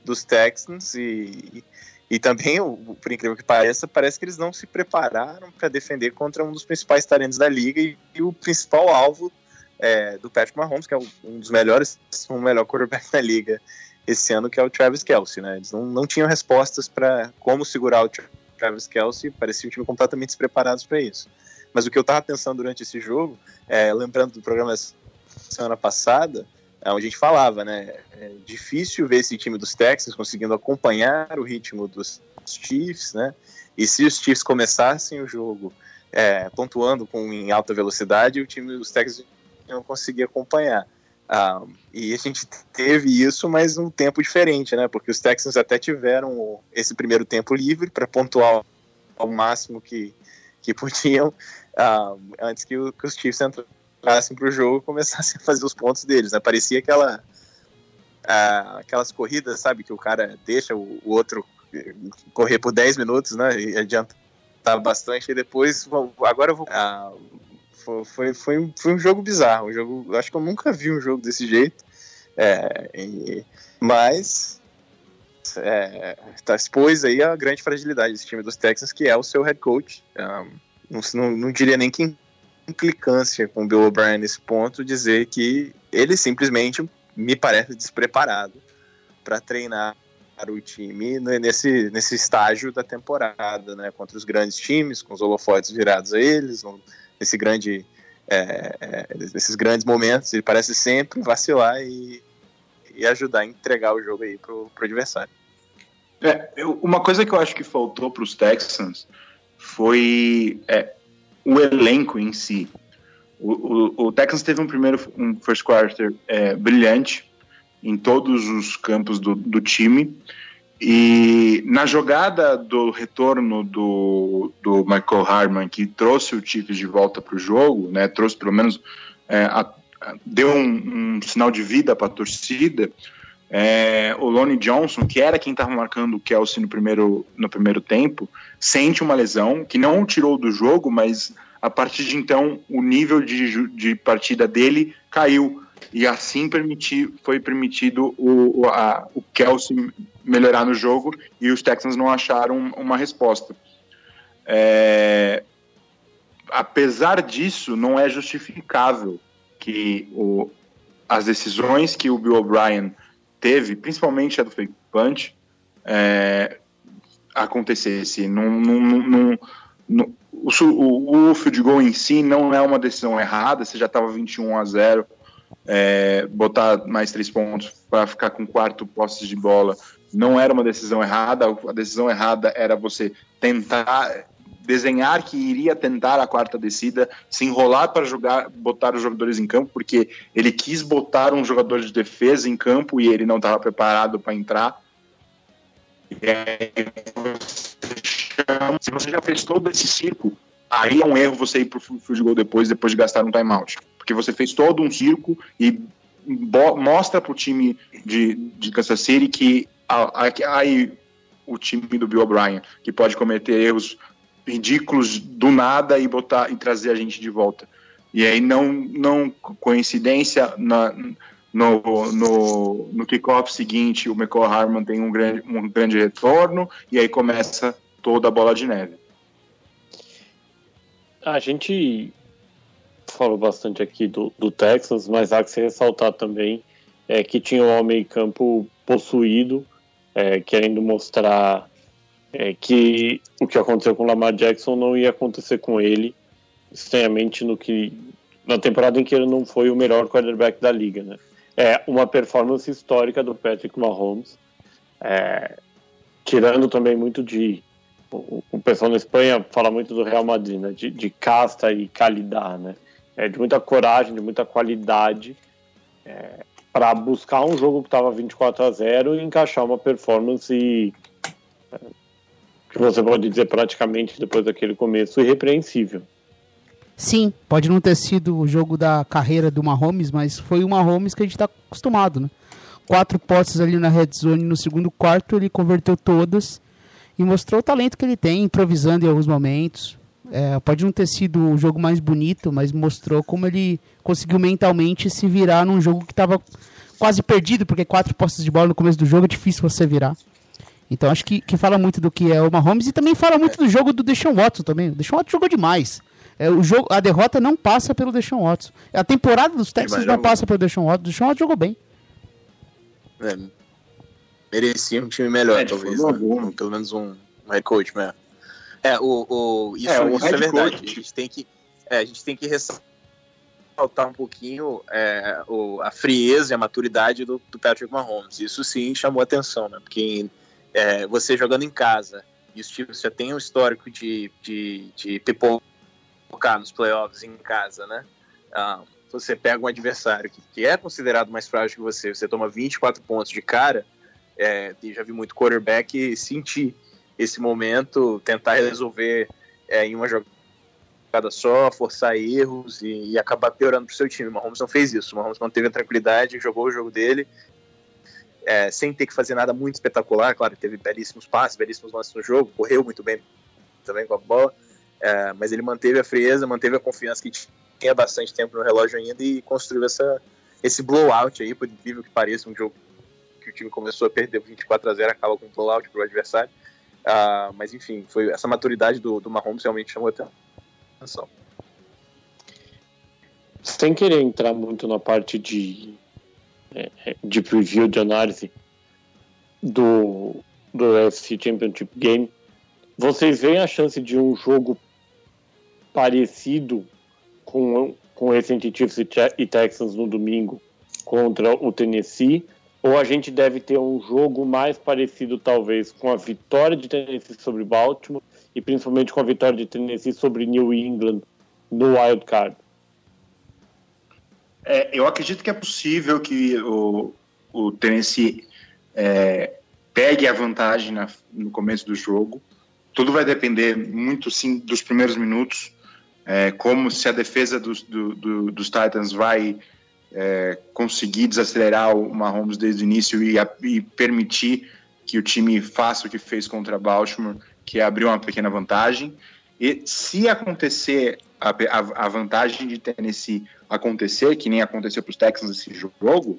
dos Texans e, e também, por incrível que pareça, parece que eles não se prepararam para defender contra um dos principais talentos da liga e, e o principal alvo é, do Patrick Mahomes, que é um dos melhores, o melhor quarterback <laughs> da liga esse ano, que é o Travis Kelsey, né? Eles não, não tinham respostas para como segurar o Travis Kelsey, parecia um time completamente despreparados para isso. Mas o que eu estava pensando durante esse jogo, é, lembrando do programa semana passada, é onde a gente falava, né? É difícil ver esse time dos Texans conseguindo acompanhar o ritmo dos Chiefs, né? E se os Chiefs começassem o jogo é, pontuando com em alta velocidade, o time dos Texans não conseguia acompanhar. Ah, e a gente teve isso, mas um tempo diferente, né? Porque os Texans até tiveram esse primeiro tempo livre para pontuar ao máximo que, que <laughs> podiam ah, antes que, o, que, os Chiefs entrassem para o jogo e começassem a fazer os pontos deles. Né? Parecia aquela, ah, aquelas corridas, sabe? Que o cara deixa o, o outro correr por 10 minutos, né? E adiantar bastante. E depois, agora eu vou. Foi, foi, foi, um, foi um jogo bizarro. Um jogo, acho que eu nunca vi um jogo desse jeito. É, e, mas é, tá expôs aí a grande fragilidade desse time dos Texans, que é o seu head coach. Um, não, não, não, diria nem que implicância com o Bill O'Brien nesse ponto, dizer que ele simplesmente me parece despreparado para treinar o time nesse, nesse estágio da temporada, né? Contra os grandes times, com os holofotes virados a eles, nesse grande, é, é, nesses grandes momentos, ele parece sempre vacilar e, e ajudar a entregar o jogo aí pro, pro adversário. É, eu, uma coisa que eu acho que faltou para os Texans foi é, o elenco em si. O, o, o, Texans teve um primeiro um first quarter é, brilhante em todos os campos do, do, time e na jogada do retorno do, do Michael Harman que trouxe o Chiefs de volta para o jogo, né, trouxe pelo menos é, a, deu um, um sinal de vida para a torcida. É, o Lonnie Johnson, que era quem estava marcando o Kelsey no primeiro, no primeiro tempo, sente uma lesão que não o tirou do jogo, mas a partir de então o nível de, de partida dele caiu. E assim permiti, foi permitido o, a, o Kelsey melhorar no jogo e os Texans não acharam uma resposta. É, apesar disso, não é justificável que o, as decisões que o Bill O'Brien teve, principalmente a do fake punch, é, acontecesse. Num, num, num, o, o, o field goal em si não é uma decisão errada, você já estava 21 a 0, é, botar mais três pontos para ficar com quarto postes de bola não era uma decisão errada, a decisão errada era você tentar desenhar que iria tentar a quarta descida, se enrolar para jogar, botar os jogadores em campo, porque ele quis botar um jogador de defesa em campo e ele não estava preparado para entrar. E aí se você já fez todo esse circo, aí é um erro você ir para o field goal depois, depois de gastar um timeout. Porque você fez todo um circo e mostra para o time de, de Kansas City que aí o time do Bill O'Brien, que pode cometer erros ridículos do nada e botar e trazer a gente de volta. E aí não não coincidência na, no, no, no kickoff seguinte o McCall Harmon tem um grande, um grande retorno e aí começa toda a bola de neve. A gente falou bastante aqui do, do Texas, mas há que se ressaltar também é, que tinha um homem em campo possuído, é, querendo mostrar é, que o que aconteceu com o Lamar Jackson não ia acontecer com ele, estranhamente no que na temporada em que ele não foi o melhor quarterback da liga, né? É uma performance histórica do Patrick Mahomes, é, tirando também muito de o, o, pessoal na Espanha fala muito do Real Madrid, né? De, de casta e qualidade, né? É, de muita coragem, de muita qualidade. É, para buscar um jogo que estava 24 a 0 e encaixar uma performance que você pode dizer praticamente depois daquele começo irrepreensível. Sim, pode não ter sido o jogo da carreira do Mahomes, mas foi o Mahomes que a gente está acostumado, né? Quatro postes ali na red zone no segundo quarto, ele converteu todas e mostrou o talento que ele tem, improvisando em alguns momentos. É, pode não ter sido o jogo mais bonito, mas mostrou como ele conseguiu mentalmente se virar num jogo que estava quase perdido, porque quatro postes de bola no começo do jogo é difícil você virar. Então acho que, que fala muito do que é o Mahomes e também fala muito do jogo do Deshaun Watson também. O Deshaun Watson jogou demais. É, o jogo, a derrota não passa pelo Deshaun Watson. A temporada dos Texans não passa pelo Deshaun Watson. O Deshaun Watson jogou bem. É, merecia um time melhor, é, talvez. Né? Pelo menos um, um head coach, né? É, o, o, isso, é, o isso é verdade. Coach. A gente tem que, é, a gente tem que ressaltar um pouquinho é, o, a frieza e a maturidade do, do, Patrick Mahomes. Isso sim chamou atenção, né? Porque é, você jogando em casa e os times já tem um histórico de, de, de pipocar nos playoffs em casa, né? Ah, você pega um adversário que, que, é considerado mais frágil que você, você toma 24 pontos de cara, é, e já vi muito quarterback sentir esse momento, tentar resolver é, em uma jogada só, forçar erros e, e acabar piorando para o seu time. O Mahomes não fez isso. O Mahomes manteve a tranquilidade, jogou o jogo dele é, sem ter que fazer nada muito espetacular. Claro, teve belíssimos passes, belíssimos lances no jogo, correu muito bem também com a bola, é, mas ele manteve a frieza, manteve a confiança que tinha bastante tempo no relógio ainda e construiu essa, esse blowout aí, por incrível que pareça, um jogo que o time começou a perder 24 a 0 acaba com um blowout para o adversário. Uh, mas enfim, foi essa maturidade do, do Mahomes realmente chamou atenção. Sem querer entrar muito na parte de, é, é, de preview, de análise do, do UFC Championship Game, vocês veem a chance de um jogo parecido com, com esse Chiefs e Texans no domingo contra o Tennessee? Ou a gente deve ter um jogo mais parecido, talvez, com a vitória de Tennessee sobre Baltimore e principalmente com a vitória de Tennessee sobre New England no Wild Card? É, eu acredito que é possível que o, o Tennessee é, pegue a vantagem na, no começo do jogo. Tudo vai depender muito, sim, dos primeiros minutos. É, como se a defesa dos, do, do, dos Titans vai é, conseguir desacelerar o Mahomes desde o início e, a, e, permitir que o time faça o que fez contra Baltimore, que é abrir uma pequena vantagem. E se acontecer a, a, a vantagem de Tennessee acontecer, que nem aconteceu para os Texans esse jogo,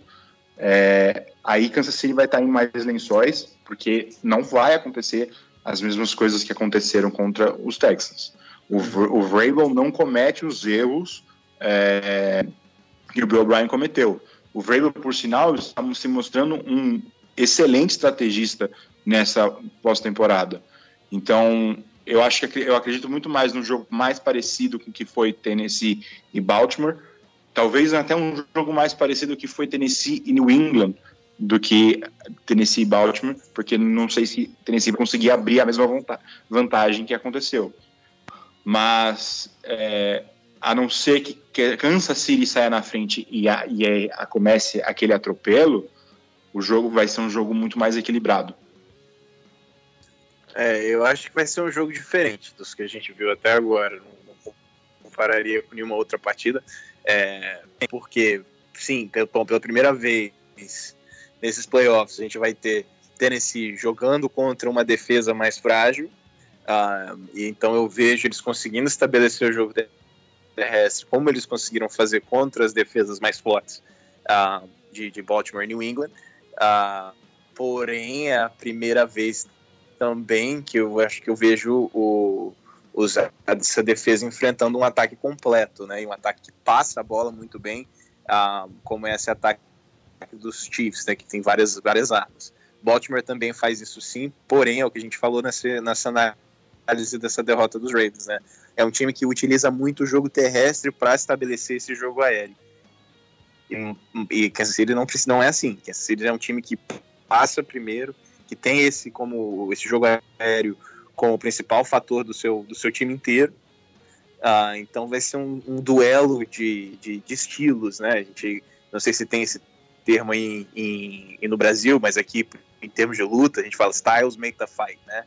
é, aí Kansas City vai estar em mais lençóis, porque não vai acontecer as mesmas coisas que aconteceram contra os Texans. O, o Vrabel não comete os erros é, que o Bill O'Brien cometeu. O Vrabel, por sinal, está se mostrando um excelente estrategista nessa pós-temporada. Então, eu acho que eu acredito muito mais num jogo mais parecido com o que foi Tennessee e Baltimore, talvez até um jogo mais parecido que foi Tennessee e New England do que Tennessee e Baltimore, porque não sei se Tennessee vai conseguir abrir a mesma vantagem que aconteceu. Mas é, a não ser que, Kansas City saia na frente e, a, e a, comece aquele atropelo, o jogo vai ser um jogo muito mais equilibrado. É, eu acho que vai ser um jogo diferente dos que a gente viu até agora. Não, não compararia com nenhuma outra partida. É, porque, sim, pela, pela primeira vez nesses playoffs, a gente vai ter Tennessee jogando contra uma defesa mais frágil. Uh, e então eu vejo eles conseguindo estabelecer o jogo terrestre, como eles conseguiram fazer contra as defesas mais fortes uh, de, de, Baltimore e New England. Uh, porém, é a primeira vez também que eu acho que eu vejo o, os, essa defesa enfrentando um ataque completo, né? E um ataque que passa a bola muito bem, uh, como é esse ataque dos Chiefs, né? Que tem várias, várias armas. Baltimore também faz isso sim, porém é o que a gente falou nessa, nessa análise dessa derrota dos Raiders, né? É um time que utiliza muito o jogo terrestre para estabelecer esse jogo aéreo. E, e Kansas City não, não é assim. Kansas City é um time que passa primeiro, que tem esse como esse jogo aéreo como principal fator do seu, do seu time inteiro. Ah, então vai ser um, um duelo de, de, de, estilos, né? A gente não sei se tem esse termo em, em, no Brasil, mas aqui em termos de luta a gente fala styles make the fight, né?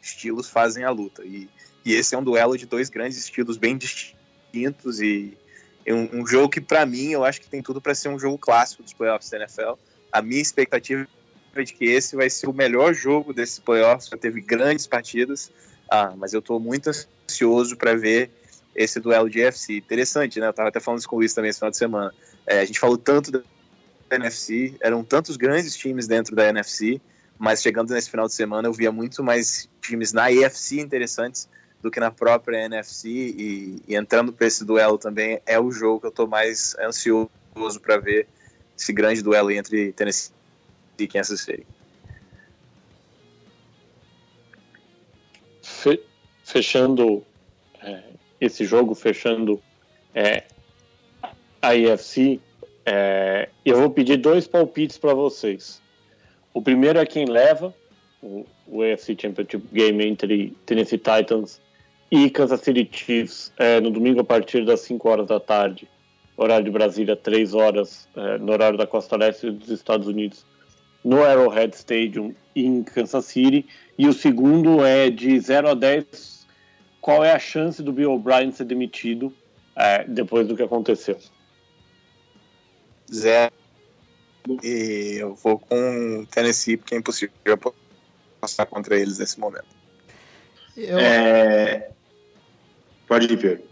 Estilos fazem a luta e e esse é um duelo de dois grandes estilos bem distintos e um, um jogo que, para mim, eu acho que tem tudo para ser um jogo clássico dos playoffs da NFL. A minha expectativa é de que esse vai ser o melhor jogo desses playoffs. Já teve grandes partidas, ah, mas eu estou muito ansioso para ver esse duelo de UFC. Interessante, né? Eu estava até falando isso com o Luiz também esse final de semana. É, a gente falou tanto da NFC, eram tantos grandes times dentro da NFC, mas chegando nesse final de semana eu via muito mais times na EFC interessantes do que na própria NFC e, e entrando para esse duelo também é o jogo que eu estou mais ansioso para ver esse grande duelo entre Tennessee e Kansas City. Fechando é, esse jogo, fechando é, a IFC, é, eu vou pedir dois palpites para vocês. O primeiro é quem leva o, o AFC Championship Game entre Tennessee Titans e Kansas City Chiefs é, no domingo a partir das 5 horas da tarde, horário de Brasília, 3 horas é, no horário da costa leste dos Estados Unidos, no Arrowhead Stadium em Kansas City. E o segundo é de 0 a 10, qual é a chance do Bill O'Brien ser demitido é, depois do que aconteceu? Zero. E eu vou com Tennessee, porque é impossível passar contra eles nesse momento. Eu... É... Pode ir, Pedro.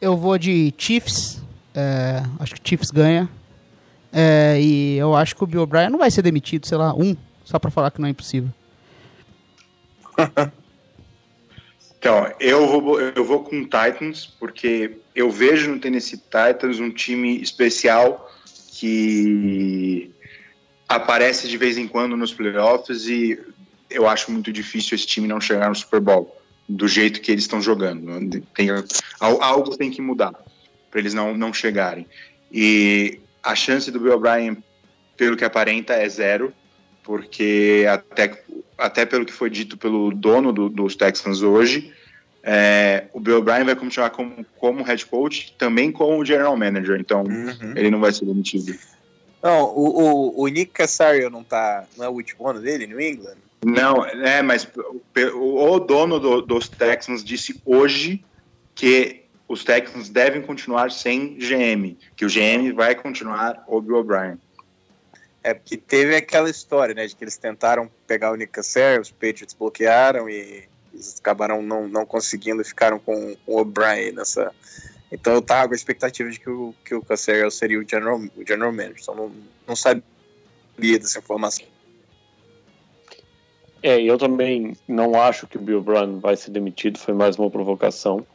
Eu vou de Chiefs. É, acho que Chiefs ganha. É, e eu acho que o Bill O'Brien não vai ser demitido, sei lá, um, só para falar que não é impossível. <laughs> então, eu vou, eu vou com Titans, porque eu vejo no Tennessee Titans um time especial que aparece de vez em quando nos playoffs e eu acho muito difícil esse time não chegar no Super Bowl do jeito que eles estão jogando. Tem, algo tem que mudar para eles não, não chegarem. E a chance do Bill O'Brien, pelo que aparenta, é zero, porque até, até pelo que foi dito pelo dono do, dos Texans hoje, é, o Bill O'Brien vai continuar como, como head coach, também como general manager, então uhum. ele não vai ser demitido. Não, o, o, o Nick Casario não tá. Não é o último ano dele, New England? Não, é, mas o, o dono do, dos Texans disse hoje que os Texans devem continuar sem GM, que o GM vai continuar o Bill O'Brien. É porque teve aquela história, né, de que eles tentaram pegar o Nick Cassar, os Patriots bloquearam e eles acabaram não, não conseguindo, ficaram com o O'Brien nessa. Então eu tava com a expectativa de que o, que o Cassar seria o general, o general manager, então não, não sabia dessa informação. É, eu também não acho que o Bill Brown vai ser demitido, foi mais uma provocação.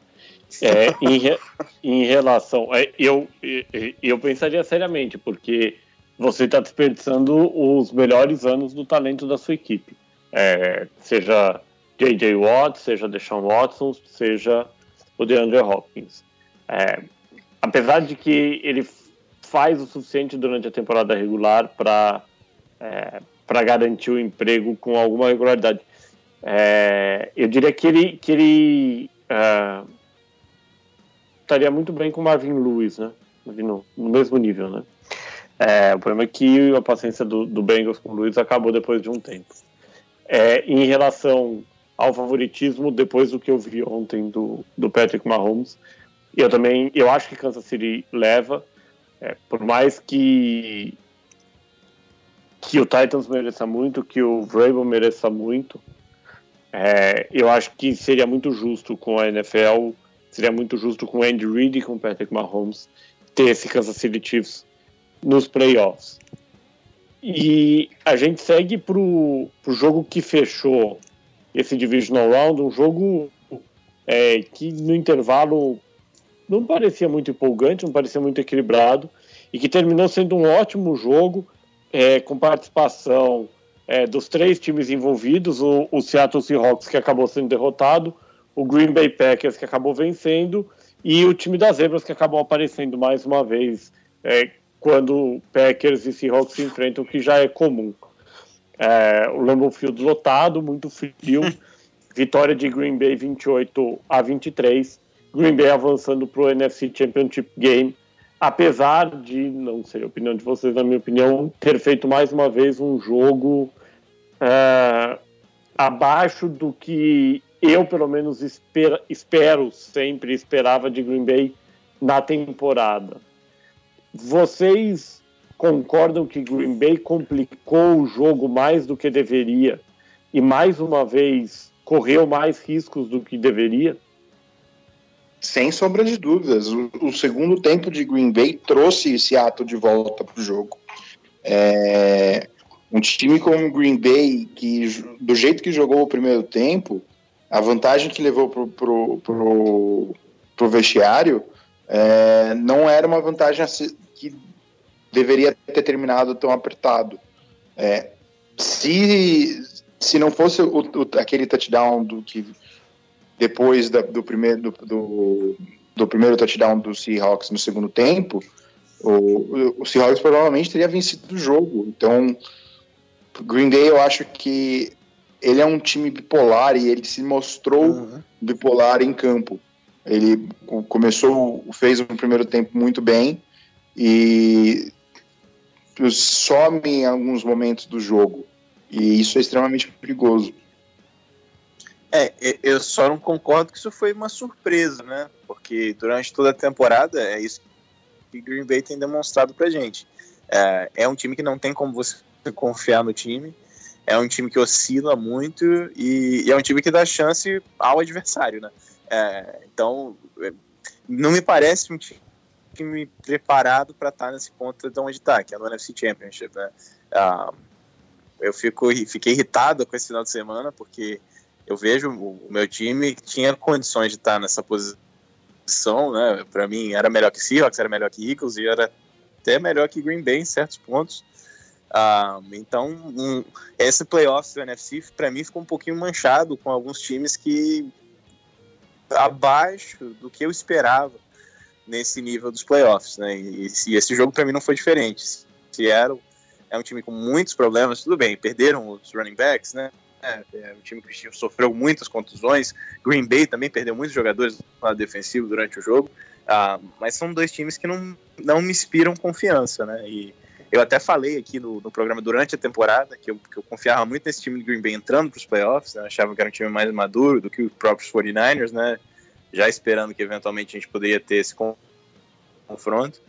É, em, re, <laughs> em, relação. É, eu, eu pensaria seriamente, porque você está desperdiçando os melhores anos do talento da sua equipe. É, seja J.J. Watt, seja Deshaun Watson, seja o DeAndre Hopkins. É, apesar de que ele faz o suficiente durante a temporada regular para é, para garantir o emprego com alguma regularidade. É, eu diria que ele, que ele é, estaria muito bem com o Marvin Lewis, né? No, no mesmo nível, né? É, o problema é que a paciência do, do Bengals com o Lewis acabou depois de um tempo. É, em relação ao favoritismo, depois do que eu vi ontem do, do Patrick Mahomes, eu também eu acho que Kansas City leva, é, por mais que que o Titans mereça muito, que o Vrabel mereça muito. É, eu acho que seria muito justo com a NFL, seria muito justo com Andy Reid e com Patrick Mahomes ter esse Kansas City Chiefs nos playoffs. E a gente segue pro, pro jogo que fechou esse Divisional Round, um jogo é, que no intervalo não parecia muito empolgante, não parecia muito equilibrado, e que terminou sendo um ótimo jogo é, com participação é, dos três times envolvidos, o, o, Seattle Seahawks, que acabou sendo derrotado, o Green Bay Packers, que acabou vencendo, e o time das Zebras, que acabou aparecendo mais uma vez é, quando Packers e Seahawks se enfrentam, que já é comum. É, o Lambeau Field lotado, muito frio, <laughs> vitória de Green Bay 28 a 23, Green Bay avançando para o NFC Championship Game, apesar de, não sei a opinião de vocês, na minha opinião, ter feito mais uma vez um jogo é, abaixo do que eu, pelo menos, esper, espero sempre, esperava de Green Bay na temporada. Vocês concordam que Green Bay complicou o jogo mais do que deveria e, mais uma vez, correu mais riscos do que deveria? Sem sombra de dúvidas. O, o, segundo tempo de Green Bay trouxe esse ato de volta para o jogo. É, um time como o Green Bay, que do jeito que jogou o primeiro tempo, a vantagem que levou pro, pro vestiário é, não era uma vantagem que deveria ter terminado tão apertado. É, se, se não fosse o, o, aquele touchdown do que depois da, do, primeiro, do, do, do, primeiro touchdown do Seahawks no segundo tempo, o, o Seahawks provavelmente teria vencido o jogo. Então, Green Day eu acho que ele é um time bipolar e ele se mostrou uhum. bipolar em campo. Ele começou, fez um primeiro tempo muito bem e some em alguns momentos do jogo. E isso é extremamente perigoso. É, eu só não concordo que isso foi uma surpresa, né? Porque durante toda a temporada é isso que Green Bay tem demonstrado pra gente. É, é um time que não tem como você <laughs> confiar no time. É um time que oscila muito e, e é um time que dá chance ao adversário, né? É, então, é, não me parece um time preparado para estar tá nesse ponto de onde está, que é no NFC Championship, né? Ah, eu fico, fiquei irritado com esse final de semana, porque eu vejo o meu time tinha condições de estar nessa posição, né? Para mim era melhor que Seahawks, era melhor que Eagles e era até melhor que Green Bay em certos pontos. Ah, então, um, esse playoffs do NFC para mim ficou um pouquinho manchado com alguns times que abaixo do que eu esperava nesse nível dos playoffs, né? E, e esse jogo para mim não foi diferente. Seattle é um time com muitos problemas, tudo bem, perderam os running backs, né? É, é um time que sofreu muitas contusões. Green Bay também perdeu muitos jogadores do lado defensivo durante o jogo. Ah, mas são dois times que não, não me inspiram confiança, né? E eu até falei aqui no, no programa durante a temporada que eu, que eu, confiava muito nesse time de Green Bay entrando para os playoffs, né? achava que era um time mais maduro do que os próprios 49ers, né? Já esperando que eventualmente a gente poderia ter esse confronto.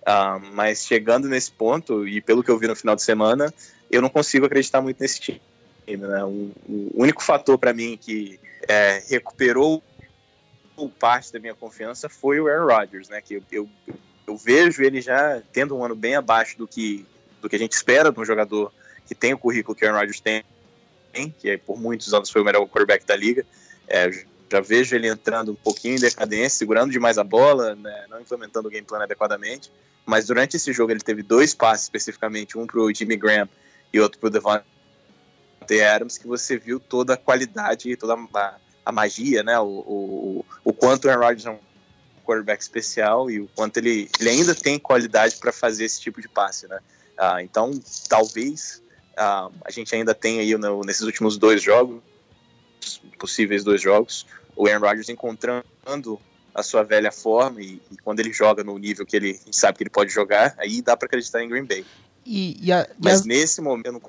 Uh, mas chegando nesse ponto, e pelo que eu vi no final de semana, eu não consigo acreditar muito nesse time. Né? O, o único fator para mim que é, recuperou parte da minha confiança foi o Aaron Rodgers, né? Que eu, eu eu vejo ele já tendo um ano bem abaixo do que, do que a gente espera de um jogador que tem o currículo que o Aaron Rodgers tem, que por muitos anos foi o melhor quarterback da liga. É, já vejo ele entrando um pouquinho em decadência, segurando demais a bola, né, não implementando o game plan adequadamente. Mas durante esse jogo ele teve dois passes especificamente, um para o Jimmy Graham e outro para o Devontae Adams, que você viu toda a qualidade, toda a, a magia, né, o, o, o quanto o Aaron Rodgers é um quarterback especial e o quanto ele, ele ainda tem qualidade para fazer esse tipo de passe, né? Ah, então, talvez ah, a gente ainda tenha aí no, nesses últimos dois jogos, possíveis dois jogos, o Aaron Rodgers encontrando a sua velha forma e, e, quando ele joga no nível que ele sabe que ele pode jogar, aí dá para acreditar em Green Bay. E, e a, Mas nesse momento eu não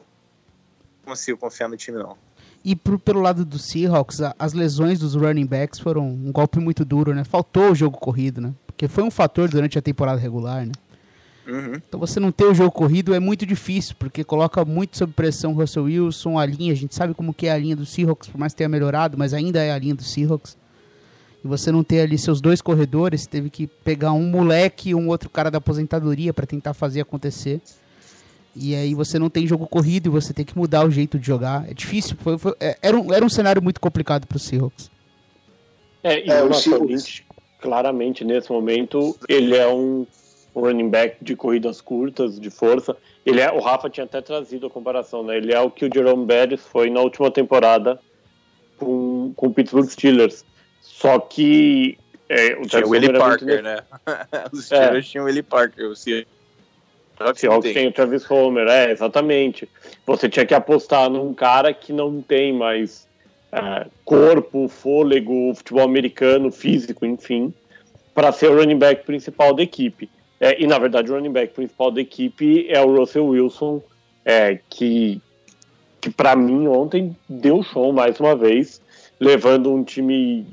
consigo confiar no time não. E pro, pelo lado do Seahawks, a, as lesões dos running backs foram um golpe muito duro, né? Faltou o jogo corrido, né? Porque foi um fator durante a temporada regular, né? Uhum. Então você não ter o jogo corrido é muito difícil, porque coloca muito sob pressão o Russell Wilson, a linha, a gente sabe como que é a linha do Seahawks, por mais que tenha melhorado, mas ainda é a linha do Seahawks. E você não ter ali seus dois corredores, teve que pegar um moleque e um outro cara da aposentadoria para tentar fazer acontecer. E aí você não tem jogo corrido e você tem que mudar o jeito de jogar. É difícil. Foi, foi, é, era, um, era um cenário muito complicado para o Seahawks. É, e é, o Seahawks, claramente, nesse momento, ele é um running back de corridas curtas, de força. Ele é, o Rafa tinha até trazido a comparação, né? Ele é o que o Jerome Bettis foi na última temporada com, com o Pittsburgh Steelers. Só que é, o tinha o Willie Parker, muito... né? <laughs> Os Steelers é. tinham o Willie Parker, o Seahawks Seahawks tem o Travis Homer, é, exatamente. Você tinha que apostar num cara que não tem mais é, corpo, fôlego, futebol americano, físico, enfim, para ser o running back principal da equipe. É, e na verdade o running back principal da equipe é o Russell Wilson, é, que, que para mim ontem deu show mais uma vez, levando um time,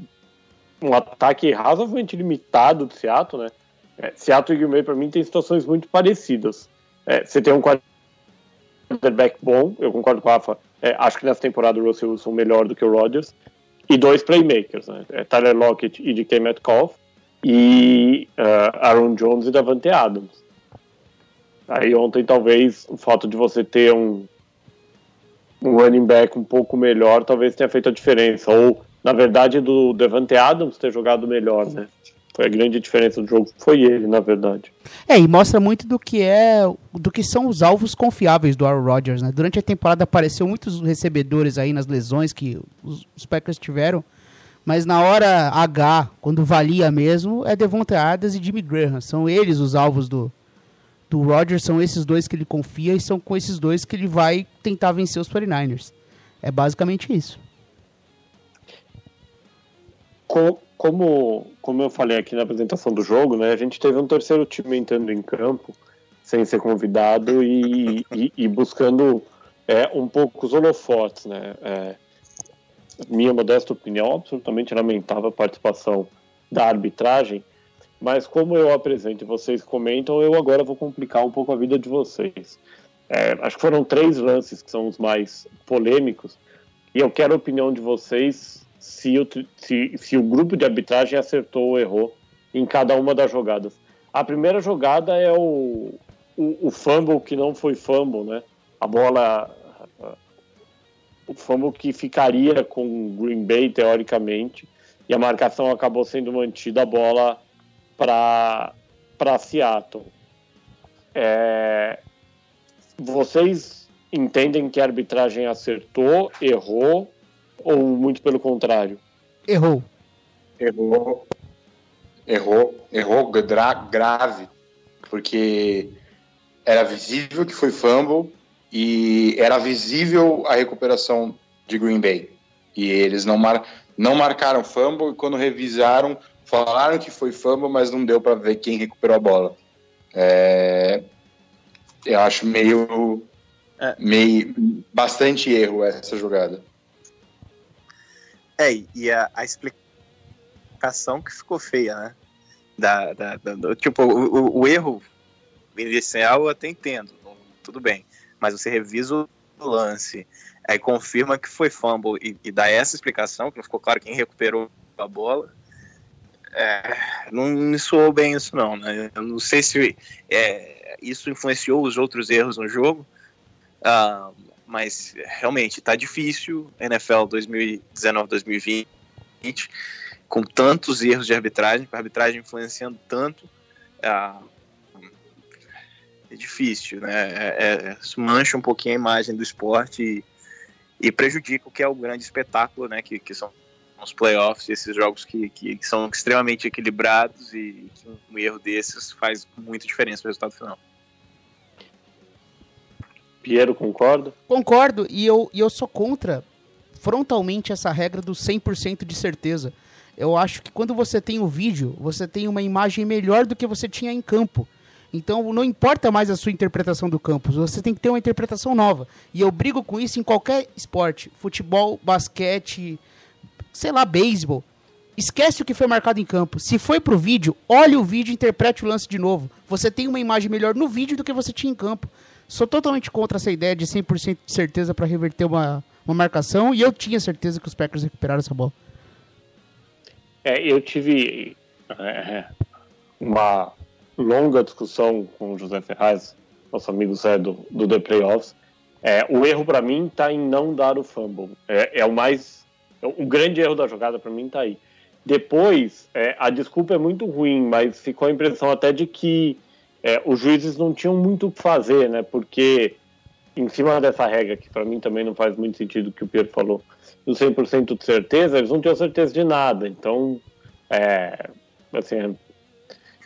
um ataque razoavelmente limitado do Seattle, né? É, Seattle e Green Bay, para mim, tem situações muito parecidas. É, você tem um quarterback bom, eu concordo com a Rafa. É, acho que nessa temporada o Russell Wilson melhor do que o Rodgers. E dois playmakers, né? É Tyler Lockett e DK Metcalf. E uh, Aaron Jones e Davante Adams. Aí ontem, talvez, o fato de você ter um, um running back um pouco melhor, talvez tenha feito a diferença. Ou, na verdade, do Davante Adams ter jogado melhor, né? Foi a grande diferença do jogo, foi ele, na verdade. É, e mostra muito do que é, do que são os alvos confiáveis do Aaron Rodgers, né? Durante a temporada apareceu muitos recebedores aí nas lesões que os, os Packers tiveram, mas na hora H, quando valia mesmo, é Devonta Adams e Jimmy Graham. São eles os alvos do, do Rodgers, são esses dois que ele confia e são com esses dois que ele vai tentar vencer os 49ers. É basicamente isso. Com, como, como eu falei aqui na apresentação do jogo, né, a gente teve um terceiro time entrando em campo sem ser convidado e, e, e buscando é, um pouco os holofotes, né? É, minha modesta opinião, absolutamente lamentável a participação da arbitragem, mas como eu apresento e vocês comentam, eu agora vou complicar um pouco a vida de vocês. É, acho que foram três lances que são os mais polêmicos, e eu quero a opinião de vocês se o, se, se o grupo de arbitragem acertou ou errou em cada uma das jogadas. A primeira jogada é o, o, o fumble que não foi fumble, né? A bola. O fumble que ficaria com Green Bay, teoricamente, e a marcação acabou sendo mantida a bola para Seattle. É, vocês entendem que a arbitragem acertou, errou, ou muito pelo contrário? Errou. Errou. Errou. Errou gra grave. Porque era visível que foi fumble e era visível a recuperação de Green Bay. E eles não, mar não marcaram fumble e quando revisaram, falaram que foi fumble, mas não deu para ver quem recuperou a bola. É... Eu acho meio, é. meio. bastante erro essa jogada. É, e a, a explicação que ficou feia, né? Da, da, da tipo, o, o, erro inicial eu até entendo, tudo bem. Mas você revisa o lance, aí confirma que foi fumble e, e dá essa explicação, que não ficou claro quem recuperou a bola. É, não me soou bem isso não, né? Eu não sei se é, isso influenciou os outros erros no jogo, uh, mas realmente está difícil NFL 2019-2020 com tantos erros de arbitragem, com a arbitragem influenciando tanto, uh, é difícil, né? É, é, mancha um pouquinho a imagem do esporte e, e prejudica o que é o grande espetáculo, né? Que, que são os playoffs, esses jogos que, que são extremamente equilibrados e um erro desses faz muita diferença no resultado final. Piero, concorda? Concordo, e eu, e eu sou contra frontalmente essa regra do 100% de certeza. Eu acho que quando você tem o vídeo, você tem uma imagem melhor do que você tinha em campo. Então não importa mais a sua interpretação do campo, você tem que ter uma interpretação nova. E eu brigo com isso em qualquer esporte: futebol, basquete, sei lá, beisebol. Esquece o que foi marcado em campo. Se foi pro vídeo, olhe o vídeo e interprete o lance de novo. Você tem uma imagem melhor no vídeo do que você tinha em campo. Sou totalmente contra essa ideia de 100% de certeza para reverter uma, uma marcação e eu tinha certeza que os Packers recuperaram essa bola. É, eu tive é, uma longa discussão com o José Ferraz, nosso amigo Zé do, do The Playoffs. É, o erro para mim está em não dar o fumble. É, é o mais o grande erro da jogada para mim tá aí. Depois, é, a desculpa é muito ruim, mas ficou a impressão até de que é, os juízes não tinham muito o que fazer, né? Porque em cima dessa regra, que para mim também não faz muito sentido o que o Pierre falou, do 100% de certeza, eles não tinham certeza de nada. Então, é, assim,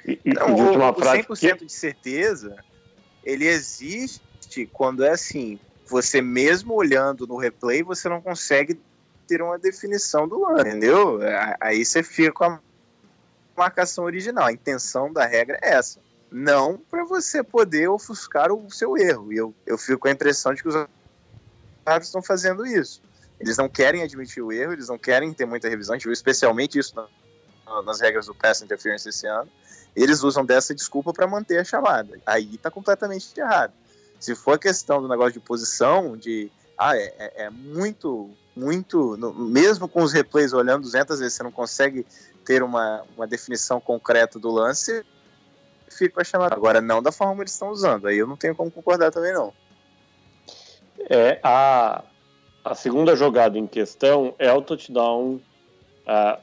e, não, de última o, frase, o 100% que... de certeza, ele existe quando é assim, você mesmo olhando no replay, você não consegue ter uma definição do lance, entendeu? Aí você fica com a marcação original. A intenção da regra é essa. Não para você poder ofuscar o seu erro. E eu, eu fico com a impressão de que os árbitros estão fazendo isso. Eles não querem admitir o erro, eles não querem ter muita revisão. A gente viu especialmente isso na, nas regras do Pass Interference esse ano. Eles usam dessa desculpa para manter a chamada. Aí está completamente errado. Se for a questão do negócio de posição, de ah, é, é, é muito muito, no, mesmo com os replays olhando 200 vezes, você não consegue ter uma, uma definição concreta do lance, fica a chamada. Agora, não da forma que eles estão usando, aí eu não tenho como concordar também não. É, a, a segunda jogada em questão é o touchdown uh,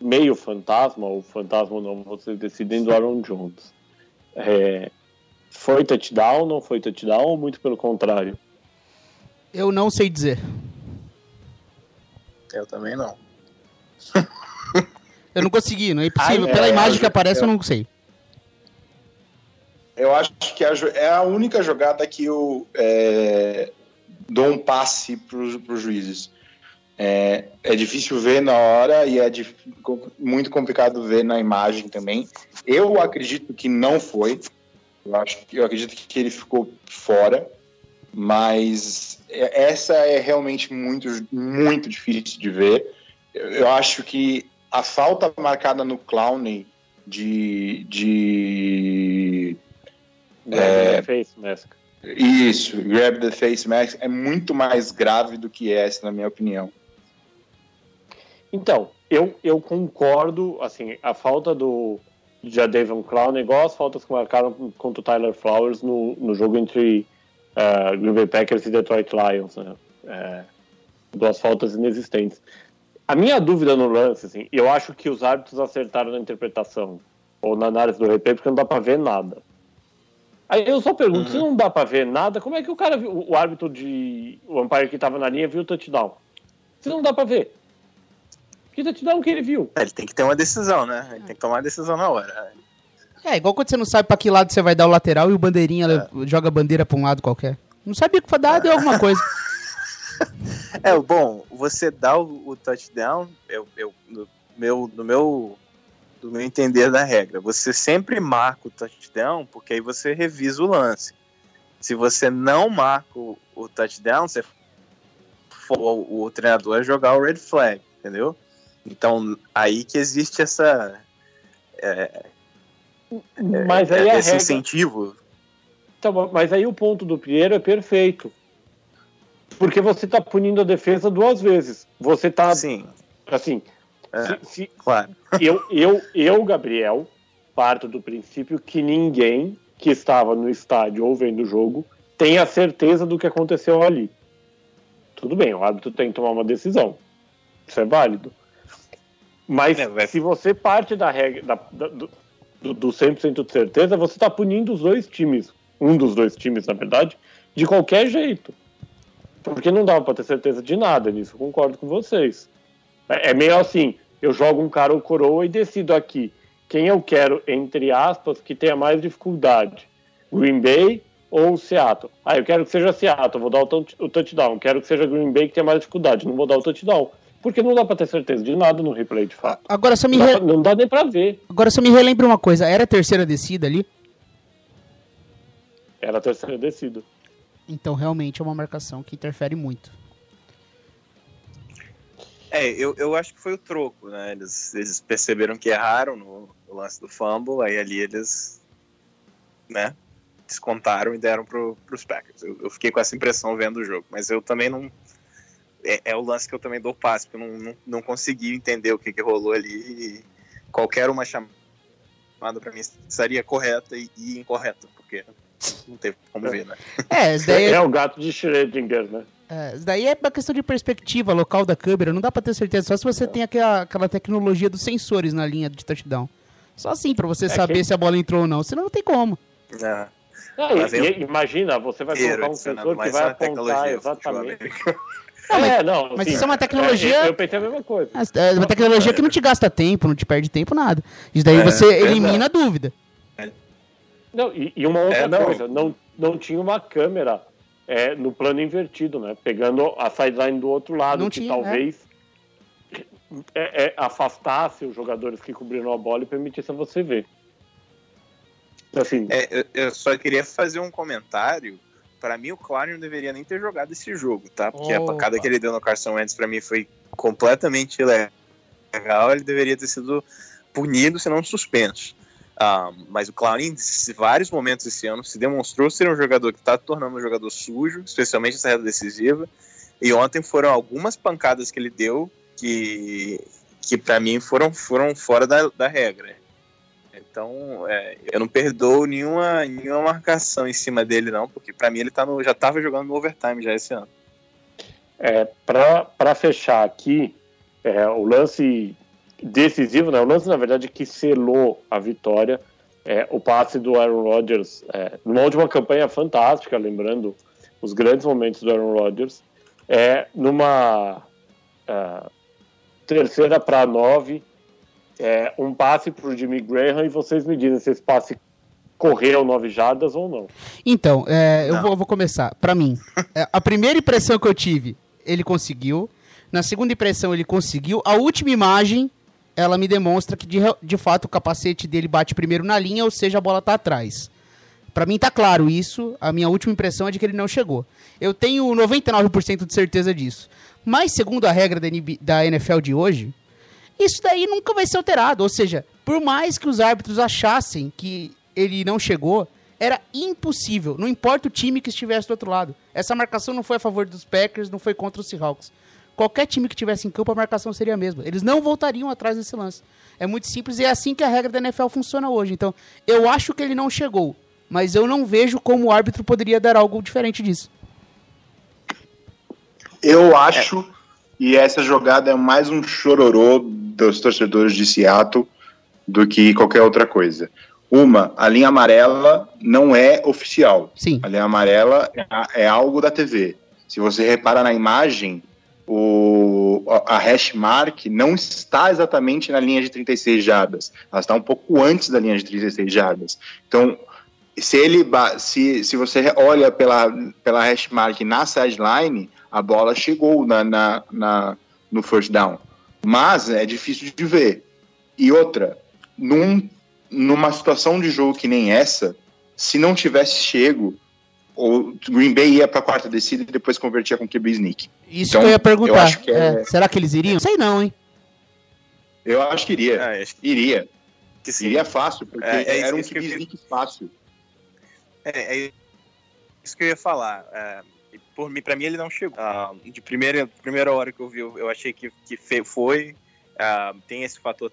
meio fantasma, ou fantasma não, vocês decidem do Aaron Jones. É, foi touchdown, não foi touchdown, ou muito pelo contrário? Eu não sei dizer. Eu também não. <laughs> eu não consegui, não é impossível. Ai, Pela é, imagem que aparece, eu... não sei. Eu acho que é a única jogada que eu é, dou um passe para os juízes. É, é, difícil ver na hora e é muito complicado ver na imagem também. Eu acredito que não foi. Eu, acho, eu acredito que ele ficou fora mas essa é realmente muito, muito difícil de ver. Eu acho que a falta marcada no Clowney de. de é, face mask. Isso, grab the face mask é muito mais grave do que essa, na minha opinião. Então, eu, eu concordo, assim, a falta do Jadavion Clown é igual as faltas que marcaram contra o Tyler Flowers no, no jogo entre uh, Green Bay Packers e Detroit Lions, né? É, duas faltas inexistentes. A minha dúvida no lance, assim, eu acho que os árbitros acertaram na interpretação ou na análise do replay porque não dá para ver nada. Aí eu só pergunto, uhum. se não dá para ver nada, como é que o cara viu, o árbitro de o umpire que estava na linha viu o touchdown? Se não dá para ver. Que touchdown que ele viu? É, ele tem que ter uma decisão, né? Ele tem que tomar uma decisão na hora. É, igual quando você não sabe para que lado você vai dar o lateral e o bandeirinha é. joga a bandeira para um lado qualquer. Não sabia que dar, deu alguma coisa. <laughs> É, bom, você dá o, o touchdown, eu, eu, no, meu, no meu do meu entender da regra, você sempre marca o touchdown, porque aí você revisa o lance. Se você não marca o, o touchdown, você for o, o treinador a jogar o red flag, entendeu? Então, aí que existe essa. É, mas aí é, esse regra... incentivo. Então, mas aí o ponto do Pinheiro é perfeito. Porque você está punindo a defesa duas vezes. Você está. Sim. Assim. É, se, se, claro. <laughs> Eu, eu, eu, Gabriel, parto do princípio que ninguém que estava no estádio ou vendo o jogo tem a certeza do que aconteceu ali. Tudo bem, o árbitro tem que tomar uma decisão. Isso é válido. Mas é, se você parte da regra da, da, do, do 100% de certeza, você está punindo os dois times, um dos dois times, na verdade, de qualquer jeito. Porque não dava para ter certeza de nada nisso, concordo com vocês. É, é meio assim, eu jogo um cara ou coroa e decido aqui quem eu quero, entre aspas, que tenha mais dificuldade. Green Bay ou Seattle. Ah, eu quero que seja Seattle, vou dar o touchdown. Quero que seja Green Bay que tenha mais dificuldade, não vou dar o touchdown. Porque não dá pra ter certeza de nada no replay, de fato. Agora só me não, re... dá, não dá nem pra ver. Agora só me relembra uma coisa, era a terceira descida ali? Era a terceira descida. Então realmente é uma marcação que interfere muito. É, eu, eu acho que foi o troco, né? Eles, eles perceberam que erraram no, no, lance do fumble, aí ali eles, né, descontaram e deram pro, pros Packers. Eu, eu fiquei com essa impressão vendo o jogo, mas eu também não, é, é, o lance que eu também dou passe, porque eu não, não, não consegui entender o que, que rolou ali. E qualquer uma chamada para mim seria correta e, e, incorreta, porque não teve como ver, né? É, <laughs> daí... é o gato de Schrödinger, né? É, isso daí é uma questão de perspectiva local da câmera, não dá pra ter certeza, só se você é. tem aquela, aquela tecnologia dos sensores na linha de touchdown. Só assim, pra você é saber que... se a bola entrou ou não, senão não tem como. É. e, e, imagina, você vai colocar um sensor que vai apontar exatamente. <laughs> Não, mas, é, não, mas sim, isso é uma tecnologia. É, eu pensei a mesma coisa. É uma tecnologia que não te gasta tempo, não te perde tempo, nada. Isso daí é, você elimina a dúvida. Não, e, e uma outra não. coisa, não, não tinha uma câmera é, no plano invertido, né? Pegando a sideline do outro lado, não que tinha, talvez é. afastasse os jogadores que cobriram a bola e permitisse a você ver. Assim, eu só queria fazer um comentário para mim o Clary não deveria nem ter jogado esse jogo, tá? Porque Opa. a pancada que ele deu no Carson Wentz para mim foi completamente legal. Ele deveria ter sido punido, se não suspenso. Um, mas o Clowney, em vários momentos esse ano, se demonstrou ser um jogador que está tornando um jogador sujo, especialmente essa reta decisiva. E ontem foram algumas pancadas que ele deu que, que para mim foram, foram fora da, da regra. Então, é, eu não perdoo nenhuma, nenhuma marcação em cima dele, não, porque para mim ele tá no, já estava jogando no overtime já esse ano. É, para fechar aqui, é, o lance decisivo, né, o lance, na verdade, que selou a vitória, é, o passe do Aaron Rodgers, é, numa última campanha fantástica, lembrando os grandes momentos do Aaron Rodgers, é, numa é, terceira para nove, é, um passe para o Jimmy Graham e vocês me dizem se esse passe correu nove jardas ou não. Então, é, não. Eu, vou, eu, vou, começar. Para mim, é, a primeira impressão que eu tive, ele conseguiu. Na segunda impressão, ele conseguiu. A última imagem, ela me demonstra que de, de fato o capacete dele bate primeiro na linha, ou seja, a bola tá atrás. Para mim tá claro isso. A minha última impressão é de que ele não chegou. Eu tenho 99% de certeza disso. Mas segundo a regra da, NB, da NFL de hoje, Isso daí nunca vai ser alterado. Ou seja, por mais que os árbitros achassem que ele não chegou, era impossível. Não importa o time que estivesse do outro lado. Essa marcação não foi a favor dos Packers, não foi contra os Seahawks. Qualquer time que tivesse em campo, a marcação seria a mesma. Eles não voltariam atrás desse lance. É muito simples e é assim que a regra da NFL funciona hoje. Então, eu acho que ele não chegou, mas eu não vejo como o árbitro poderia dar algo diferente disso. Eu acho, é. e essa jogada é mais um chororô dos torcedores de Seattle do que qualquer outra coisa. Uma, a linha amarela não é oficial. Sim. A linha amarela é, é algo da TV. Se você repara na imagem, o, a hash mark não está exatamente na linha de 36 jardas. Ela está um pouco antes da linha de 36 jardas. Então, se ele se, se você olha pela, pela hash mark na sideline, a bola chegou na, na, na, no first down. Mas é difícil de ver. E outra, num, numa situação de jogo que nem essa, se não tivesse chego, o Green Bay ia para a quarta descida e depois convertia com QB sneak. Isso então, que eu ia perguntar. Eu que é... É, será que eles iriam? Sei não, hein? Eu acho que iria. Ah, acho que... Iria. Que sim. Iria fácil, porque é, é era um QB sneak fácil. É, é, isso que eu ia falar. É, por mim, para mim ele não chegou. Uh, de primeira, primeira hora que eu vi, eu achei que, que foi. Uh, tem esse fator?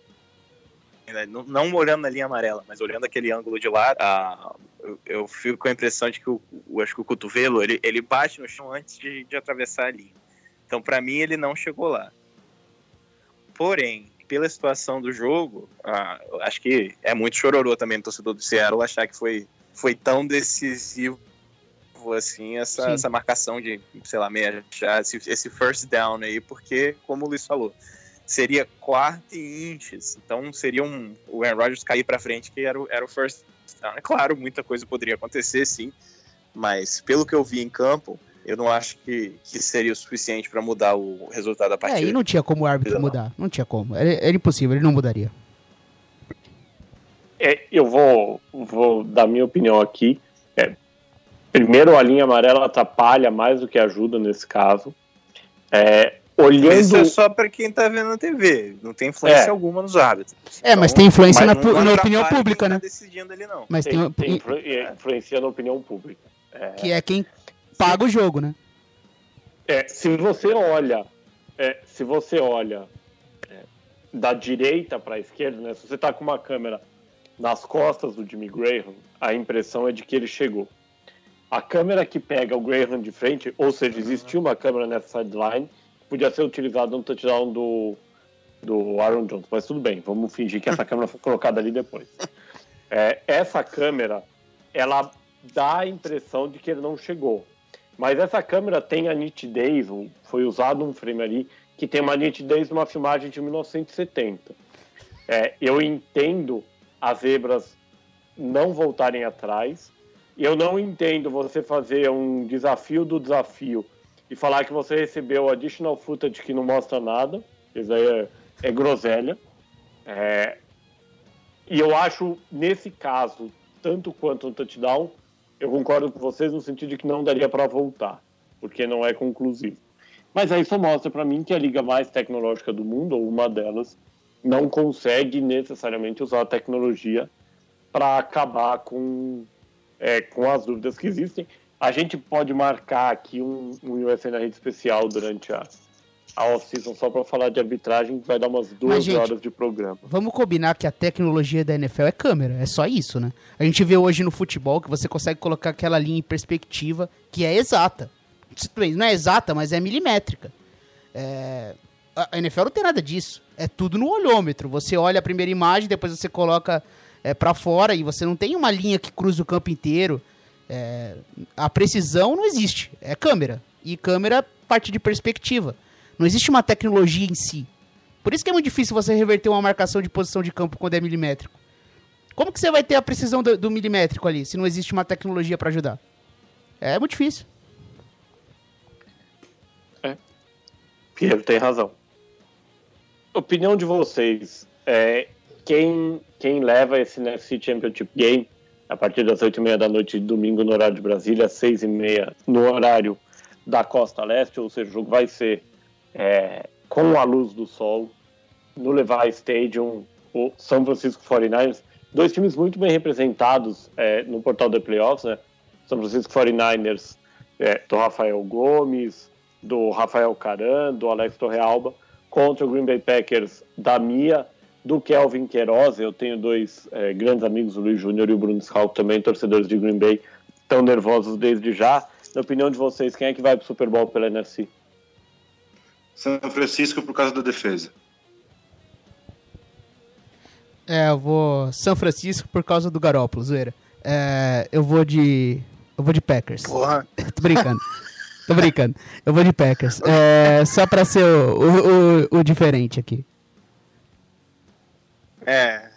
Não, não, olhando na linha amarela, mas olhando aquele ângulo de lado, eu, eu, fico com a impressão de que o, o, acho que o cotovelo ele, ele bate no chão antes de, de atravessar a linha. Então, para mim, ele não chegou lá. Porém, pela situação do jogo, acho que é muito chororô também no torcedor do Seattle achar que foi, foi tão decisivo assim essa, essa marcação de, sei lá, meia, esse, esse first down aí, porque, como o Luiz falou, seria quarto e inches. Então seria um, o Aaron Rodgers cair para frente, que era o, era o first down. É claro, muita coisa poderia acontecer, sim, mas pelo que eu vi em campo, eu não acho que, que seria o suficiente para mudar o resultado da partida. É, e não tinha como o árbitro não. mudar. Não tinha como. Era, era impossível, ele não mudaria. É, eu vou, vou dar minha opinião aqui. É, primeiro, a linha amarela atrapalha mais do que ajuda nesse caso. É, olhando. Isso é só para quem tá vendo na TV. Não tem influência é. alguma nos árbitros. É, mas tem influência mas na, na opinião pública, né? Tá decidindo ali, não. Mas tem, tem, tem é, influencia na opinião pública. É... Que é quem paga o jogo, né? É, se você olha, é, se você olha é, da direita para a esquerda, né? Se você tá com uma câmera nas costas do Jimmy Graham, a impressão é de que ele chegou. A câmera que pega o Graham de frente, ou seja, existiu uma câmera nessa sideline, podia ser utilizado no touchdown do, do Aaron Jones. Mas tudo bem, vamos fingir que essa <laughs> câmera foi colocada ali depois. É, essa câmera, ela dá a impressão de que ele não chegou. Mas essa câmera tem a nitidez, foi usado um frame ali, que tem uma nitidez numa filmagem de 1970. É, eu entendo as zebras não voltarem atrás. Eu não entendo você fazer um desafio do desafio e falar que você recebeu additional footage que não mostra nada. Isso aí é, é groselha. É, e eu acho, nesse caso, tanto quanto um touchdown, eu concordo com vocês no sentido de que não daria para voltar, porque não é conclusivo. Mas aí só mostra para mim que a liga mais tecnológica do mundo, ou uma delas, não consegue necessariamente usar a tecnologia para acabar com, é, com as dúvidas que existem. A gente pode marcar aqui um, um USA na rede especial durante a, a off-season só para falar de arbitragem, que vai dar umas duas Mas, gente, horas de programa. Vamos combinar que a tecnologia da NFL é câmera, é só isso, né? A gente vê hoje no futebol que você consegue colocar aquela linha em perspectiva que é exata. Não é exata, mas é milimétrica. É... A NFL não tem nada disso. É tudo no olhômetro. Você olha a primeira imagem, depois você coloca é, para fora e você não tem uma linha que cruza o campo inteiro. É, a precisão não existe, é câmera. E câmera parte de perspectiva. Não existe uma tecnologia em si. Por isso que é muito difícil você reverter uma marcação de posição de campo quando é milimétrico. Como que você vai ter a precisão do, do milimétrico ali, se não existe uma tecnologia para ajudar? É muito difícil. É. Piero tem razão. Opinião de vocês. É, quem, quem leva esse NFC Championship Game a partir das oito e meia da noite de domingo no horário de Brasília, seis e meia no horário da Costa Leste, ou seja, o jogo vai ser é, com a luz do sol. no Levi Stadium o São Francisco 49ers. Dois times muito bem representados é, no portal de playoffs, né? São Francisco 49ers é, do Rafael Gomes, do Rafael Caran, do Alex Torrealba, contra o Green Bay Packers da Mia, do Kelvin Queiroz. Eu tenho dois é, grandes amigos, o Luiz Júnior e o Bruno Schalk, também torcedores de Green Bay, tão nervosos desde já. Na opinião de vocês, quem é que vai para o Super Bowl pela NFC? São Francisco por causa da defesa. É, eu vou São Francisco por causa do Garópolo, zoeira. É, eu vou de. Eu vou de Packers. Porra. <laughs> Tô brincando. Tô brincando. Eu vou de Packers. É, só pra ser o, o, o, o diferente aqui. É,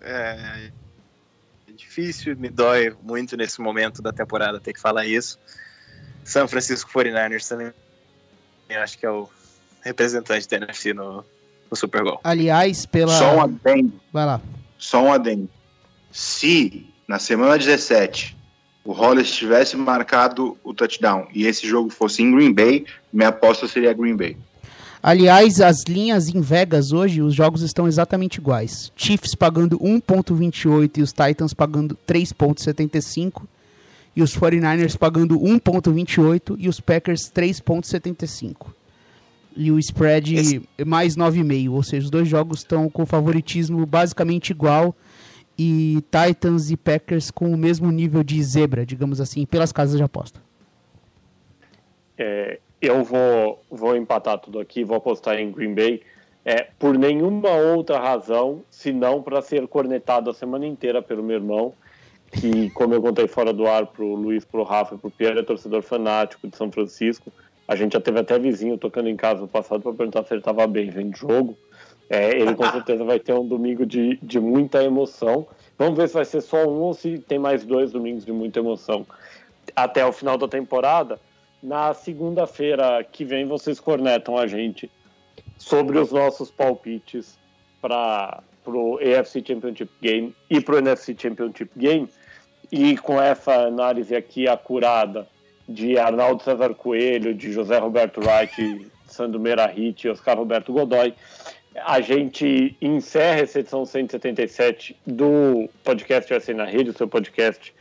é. É difícil, me dói muito nesse momento da temporada ter que falar isso. São Francisco 49ers também. Eu acho que é o representante da NFC no, no Super Bowl. Aliás, pela. Só um adendo. Vai lá. Só um adendo. Se na semana 17 o Hollis tivesse marcado o touchdown e esse jogo fosse em Green Bay, minha aposta seria Green Bay. Aliás, as linhas em Vegas hoje, os jogos estão exatamente iguais. Chiefs pagando 1.28 e os Titans pagando 3.75 e os 49ers pagando 1.28 e os Packers 3.75. E o spread Esse- mais 9,5, ou seja, os dois jogos estão com favoritismo basicamente igual e Titans e Packers com o mesmo nível de zebra, digamos assim, pelas casas de aposta. É, eu vou, vou empatar tudo aqui, vou apostar em Green Bay. É, por nenhuma outra razão, senão para ser cornetado a semana inteira pelo meu irmão, que, como eu contei fora do ar pro Luiz, pro Rafa e pro Pierre, é torcedor fanático de São Francisco. A gente já teve até vizinho tocando em casa no passado para perguntar se ele estava bem vendo jogo. É, ele com certeza vai ter um domingo de, de muita emoção. Vamos ver se vai ser só um ou se tem mais dois domingos de muita emoção. Até o final da temporada, na segunda-feira que vem vocês cornetam a gente sobre os nossos palpites para o AFC Championship Game e para o NFC Championship Game. E com essa análise aqui acurada de Arnaldo César Coelho, de José Roberto Wright, Sandro Merahit e Oscar Roberto Godoy, a gente encerra essa edição 177 do podcast USA na Rede, o seu podcast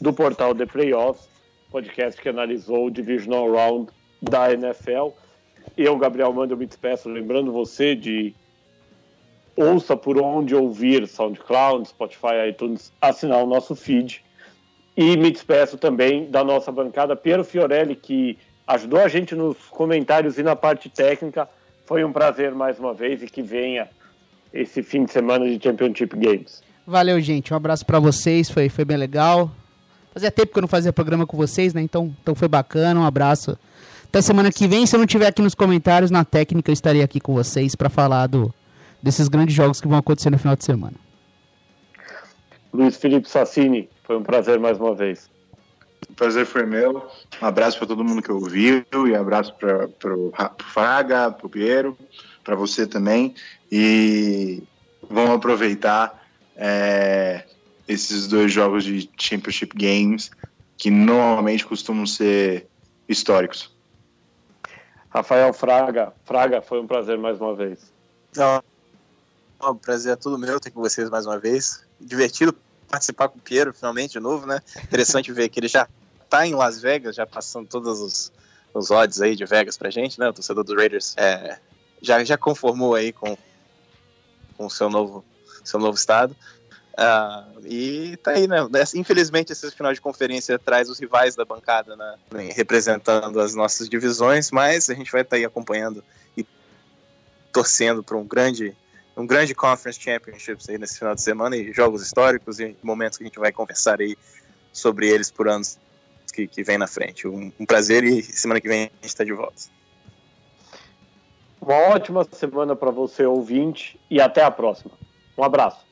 do portal The Playoffs, podcast que analisou o Divisional Round da NFL. Eu, Gabriel Manda, eu me despeço, lembrando você de ouça por onde ouvir SoundCloud, Spotify, iTunes, assinar o nosso feed. E me despeço também da nossa bancada, Piero Fiorelli, que ajudou a gente nos comentários e na parte técnica. Foi um prazer mais uma vez e que venha esse fim de semana de Championship Games. Valeu, gente. Um abraço pra vocês. Foi, foi bem legal. Fazia tempo que eu não fazia programa com vocês, né? Então, então foi bacana. Um abraço. Até semana que vem. Se eu não tiver aqui nos comentários, na técnica, eu estarei aqui com vocês pra falar do, desses grandes jogos que vão acontecer no final de semana. Luiz Felipe Sassini, foi um prazer mais uma vez. O prazer foi meu. Um abraço para todo mundo que ouviu e abraço para o Fraga, para o Piero, para você também. E vamos aproveitar é, esses dois jogos de Championship Games que normalmente costumam ser históricos. Rafael Fraga, Fraga, foi um prazer mais uma vez. Não, o prazer é todo meu ter com vocês mais uma vez. Divertido participar com o Piero finalmente de novo, né? Interessante ver que ele já tá em Las Vegas, já passando todos os, os odds aí de Vegas pra gente, né? O torcedor dos Raiders é, já, já conformou aí com com o seu novo, seu novo estado. Ah, e tá aí, né? Infelizmente, esse final de conferência traz os rivais da bancada né? representando as nossas divisões, mas a gente vai estar tá aí acompanhando e torcendo para um grande um grande Conference Championships aí nesse final de semana e jogos históricos e momentos que a gente vai conversar aí sobre eles por anos que, que vem na frente. Um, um prazer e semana que vem a gente está de volta. Uma ótima semana para você, ouvinte, e até a próxima. Um abraço.